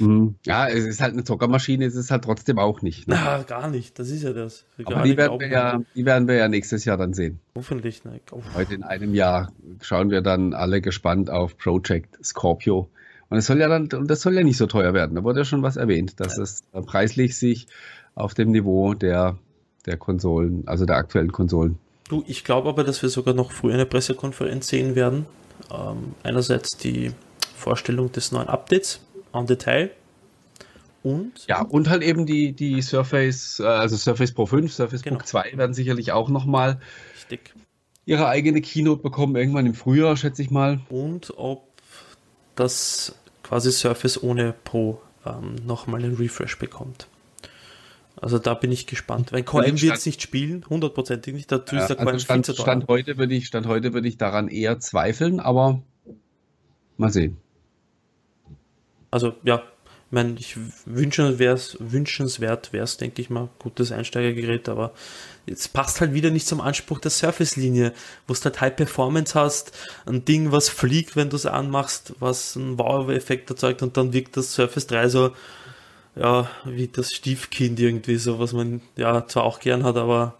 Mhm. Ja, es ist halt eine Zockermaschine, es ist halt trotzdem auch nicht. Ne? Na, gar nicht, das ist ja das. Aber die werden, wir ja, die werden wir ja nächstes Jahr dann sehen. Hoffentlich. Ne? Heute in einem Jahr schauen wir dann alle gespannt auf Project Scorpio. Und es soll ja dann, und das soll ja nicht so teuer werden. Da wurde ja schon was erwähnt, dass ja. es preislich sich auf dem Niveau der, der Konsolen, also der aktuellen Konsolen. Du, ich glaube aber, dass wir sogar noch früher eine Pressekonferenz sehen werden. Ähm, einerseits die Vorstellung des neuen Updates en Detail. Und? Ja, und halt eben die, die Surface, äh, also Surface Pro 5, Surface genau. Book 2 werden sicherlich auch nochmal ihre eigene Keynote bekommen, irgendwann im Frühjahr, schätze ich mal. Und ob das quasi Surface ohne Pro ähm, nochmal einen Refresh bekommt. Also da bin ich gespannt. Weil QM wird es nicht spielen, hundertprozentig nicht. Dazu ist der also Stand, Stand, heute würde ich, Stand heute würde ich daran eher zweifeln, aber mal sehen. Also ja, ich meine, ich wünschenswert, wünschenswert wäre es, denke ich mal, gutes Einsteigergerät, aber jetzt passt halt wieder nicht zum Anspruch der Surface-Linie, wo du halt High Performance hast, ein Ding, was fliegt, wenn du es anmachst, was einen Wow-Effekt erzeugt und dann wirkt das Surface 3 so, ja, wie das Stiefkind irgendwie, so was man ja zwar auch gern hat, aber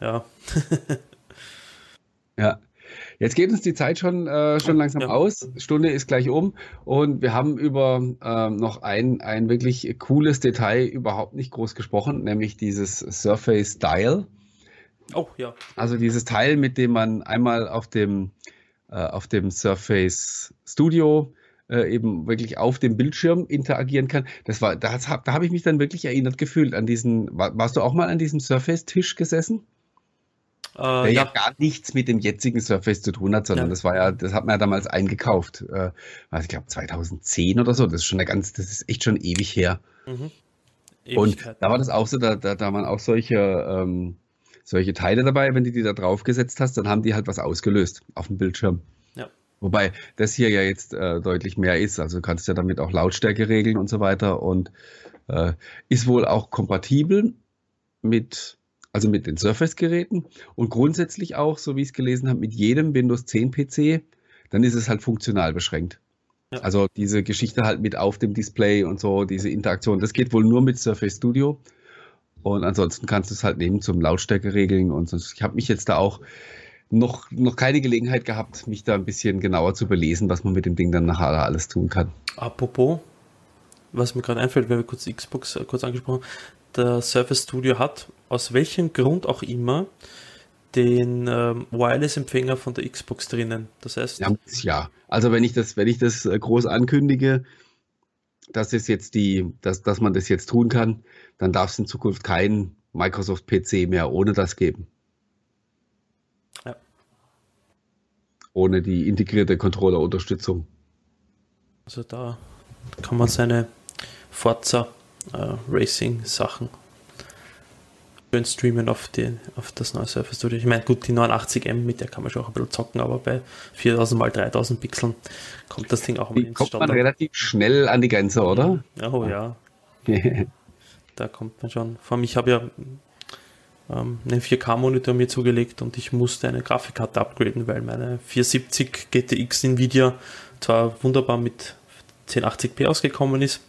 ja. ja. Jetzt geht uns die Zeit schon, äh, schon langsam ja. aus. Stunde ist gleich um und wir haben über ähm, noch ein, ein wirklich cooles Detail überhaupt nicht groß gesprochen, nämlich dieses Surface Dial. Oh, ja. Also dieses Teil, mit dem man einmal auf dem, äh, auf dem Surface Studio äh, eben wirklich auf dem Bildschirm interagieren kann. Das war, da, da habe ich mich dann wirklich erinnert gefühlt an diesen, warst du auch mal an diesem Surface-Tisch gesessen? Äh, der ja. gar nichts mit dem jetzigen Surface zu tun hat, sondern ja. das war ja, das hat man ja damals eingekauft. Äh, ich glaube 2010 oder so. Das ist schon eine ganz, das ist echt schon ewig her. Mhm. Und da war das auch so, da, da, da waren auch solche, ähm, solche Teile dabei, wenn du die da drauf gesetzt hast, dann haben die halt was ausgelöst auf dem Bildschirm. Ja. Wobei das hier ja jetzt äh, deutlich mehr ist. Also du kannst ja damit auch Lautstärke regeln und so weiter und äh, ist wohl auch kompatibel mit also mit den Surface-Geräten und grundsätzlich auch, so wie ich es gelesen habe, mit jedem Windows 10 PC, dann ist es halt funktional beschränkt. Ja. Also diese Geschichte halt mit auf dem Display und so, diese Interaktion, das geht wohl nur mit Surface Studio. Und ansonsten kannst du es halt nehmen zum Lautstärke regeln und sonst. Ich habe mich jetzt da auch noch, noch keine Gelegenheit gehabt, mich da ein bisschen genauer zu belesen, was man mit dem Ding dann nachher alles tun kann. Apropos, was mir gerade einfällt, wenn wir kurz Xbox äh, kurz angesprochen haben, der Surface Studio hat, aus welchem Grund auch immer, den ähm, Wireless-Empfänger von der Xbox drinnen. Das heißt. Ja, ja, also wenn ich das, wenn ich das äh, groß ankündige, dass es jetzt die, dass, dass man das jetzt tun kann, dann darf es in Zukunft keinen Microsoft PC mehr ohne das geben. Ja. Ohne die integrierte Controller-Unterstützung. Also da kann man seine Forza äh, Racing-Sachen schön streamen auf, die, auf das neue Surface Studio. Ich meine, gut, die 89M, mit der kann man schon auch ein bisschen zocken, aber bei 4000 mal 3000 Pixeln kommt das Ding auch mal ins kommt Standard. man relativ schnell an die Grenze, oder? Oh ja. da kommt man schon. Vor allem, ich habe ja ähm, einen 4K-Monitor mir zugelegt und ich musste eine Grafikkarte upgraden, weil meine 470 GTX Nvidia zwar wunderbar mit 1080p ausgekommen ist,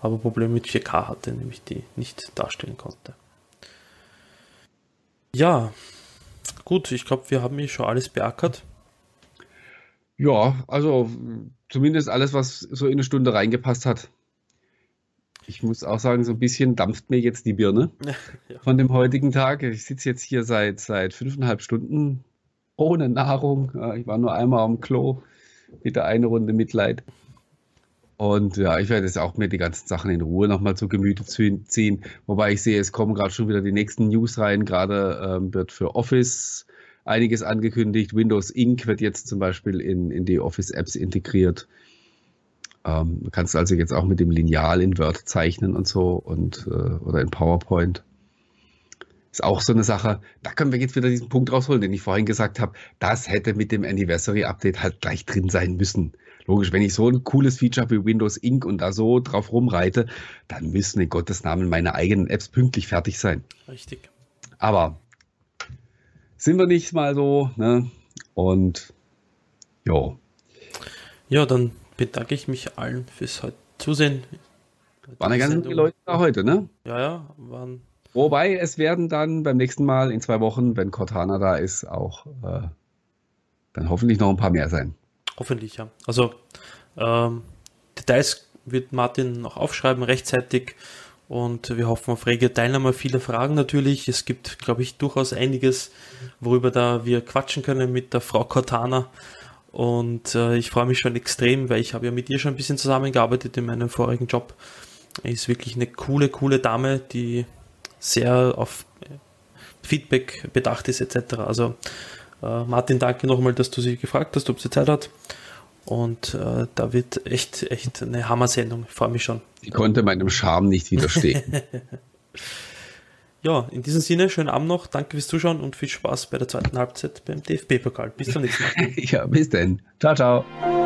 aber Probleme mit 4K hatte, nämlich die nicht darstellen konnte. Ja, gut, ich glaube, wir haben hier schon alles beackert. Ja, also zumindest alles, was so in eine Stunde reingepasst hat. Ich muss auch sagen, so ein bisschen dampft mir jetzt die Birne ja. von dem heutigen Tag. Ich sitze jetzt hier seit, seit fünfeinhalb Stunden ohne Nahrung. Ich war nur einmal am Klo. Wieder eine Runde Mitleid. Und ja, ich werde jetzt auch mir die ganzen Sachen in Ruhe nochmal zu Gemüte ziehen. Wobei ich sehe, es kommen gerade schon wieder die nächsten News rein. Gerade ähm, wird für Office einiges angekündigt. Windows Inc. wird jetzt zum Beispiel in, in die Office-Apps integriert. Ähm, kannst also jetzt auch mit dem Lineal in Word zeichnen und so und äh, oder in PowerPoint. Ist auch so eine Sache, da können wir jetzt wieder diesen Punkt rausholen, den ich vorhin gesagt habe. Das hätte mit dem Anniversary Update halt gleich drin sein müssen. Logisch, wenn ich so ein cooles Feature wie Windows Inc. und da so drauf rumreite, dann müssen in Gottes Namen meine eigenen Apps pünktlich fertig sein. Richtig. Aber sind wir nicht mal so, ne? Und jo. Ja, dann bedanke ich mich allen fürs Zusehen. Waren eine ganze Menge Leute da heute, ne? Ja, ja, waren. Wobei es werden dann beim nächsten Mal in zwei Wochen, wenn Cortana da ist, auch äh, dann hoffentlich noch ein paar mehr sein. Hoffentlich, ja. Also ähm, Details wird Martin noch aufschreiben rechtzeitig und wir hoffen auf rege Teilnahme, viele Fragen natürlich. Es gibt, glaube ich, durchaus einiges, worüber da wir quatschen können mit der Frau Cortana. Und äh, ich freue mich schon extrem, weil ich habe ja mit ihr schon ein bisschen zusammengearbeitet in meinem vorigen Job. Ist wirklich eine coole, coole Dame, die sehr auf Feedback bedacht ist etc. Also äh, Martin, danke nochmal, dass du sie gefragt hast, ob sie Zeit hat. Und äh, da wird echt, echt eine Hammer-Sendung. Ich freue mich schon. Ich konnte meinem Charme nicht widerstehen. ja, in diesem Sinne, schönen Abend noch. Danke fürs Zuschauen und viel Spaß bei der zweiten Halbzeit beim DFB-Pokal. Bis zum nächsten Mal. ja, bis dann. Ciao, ciao.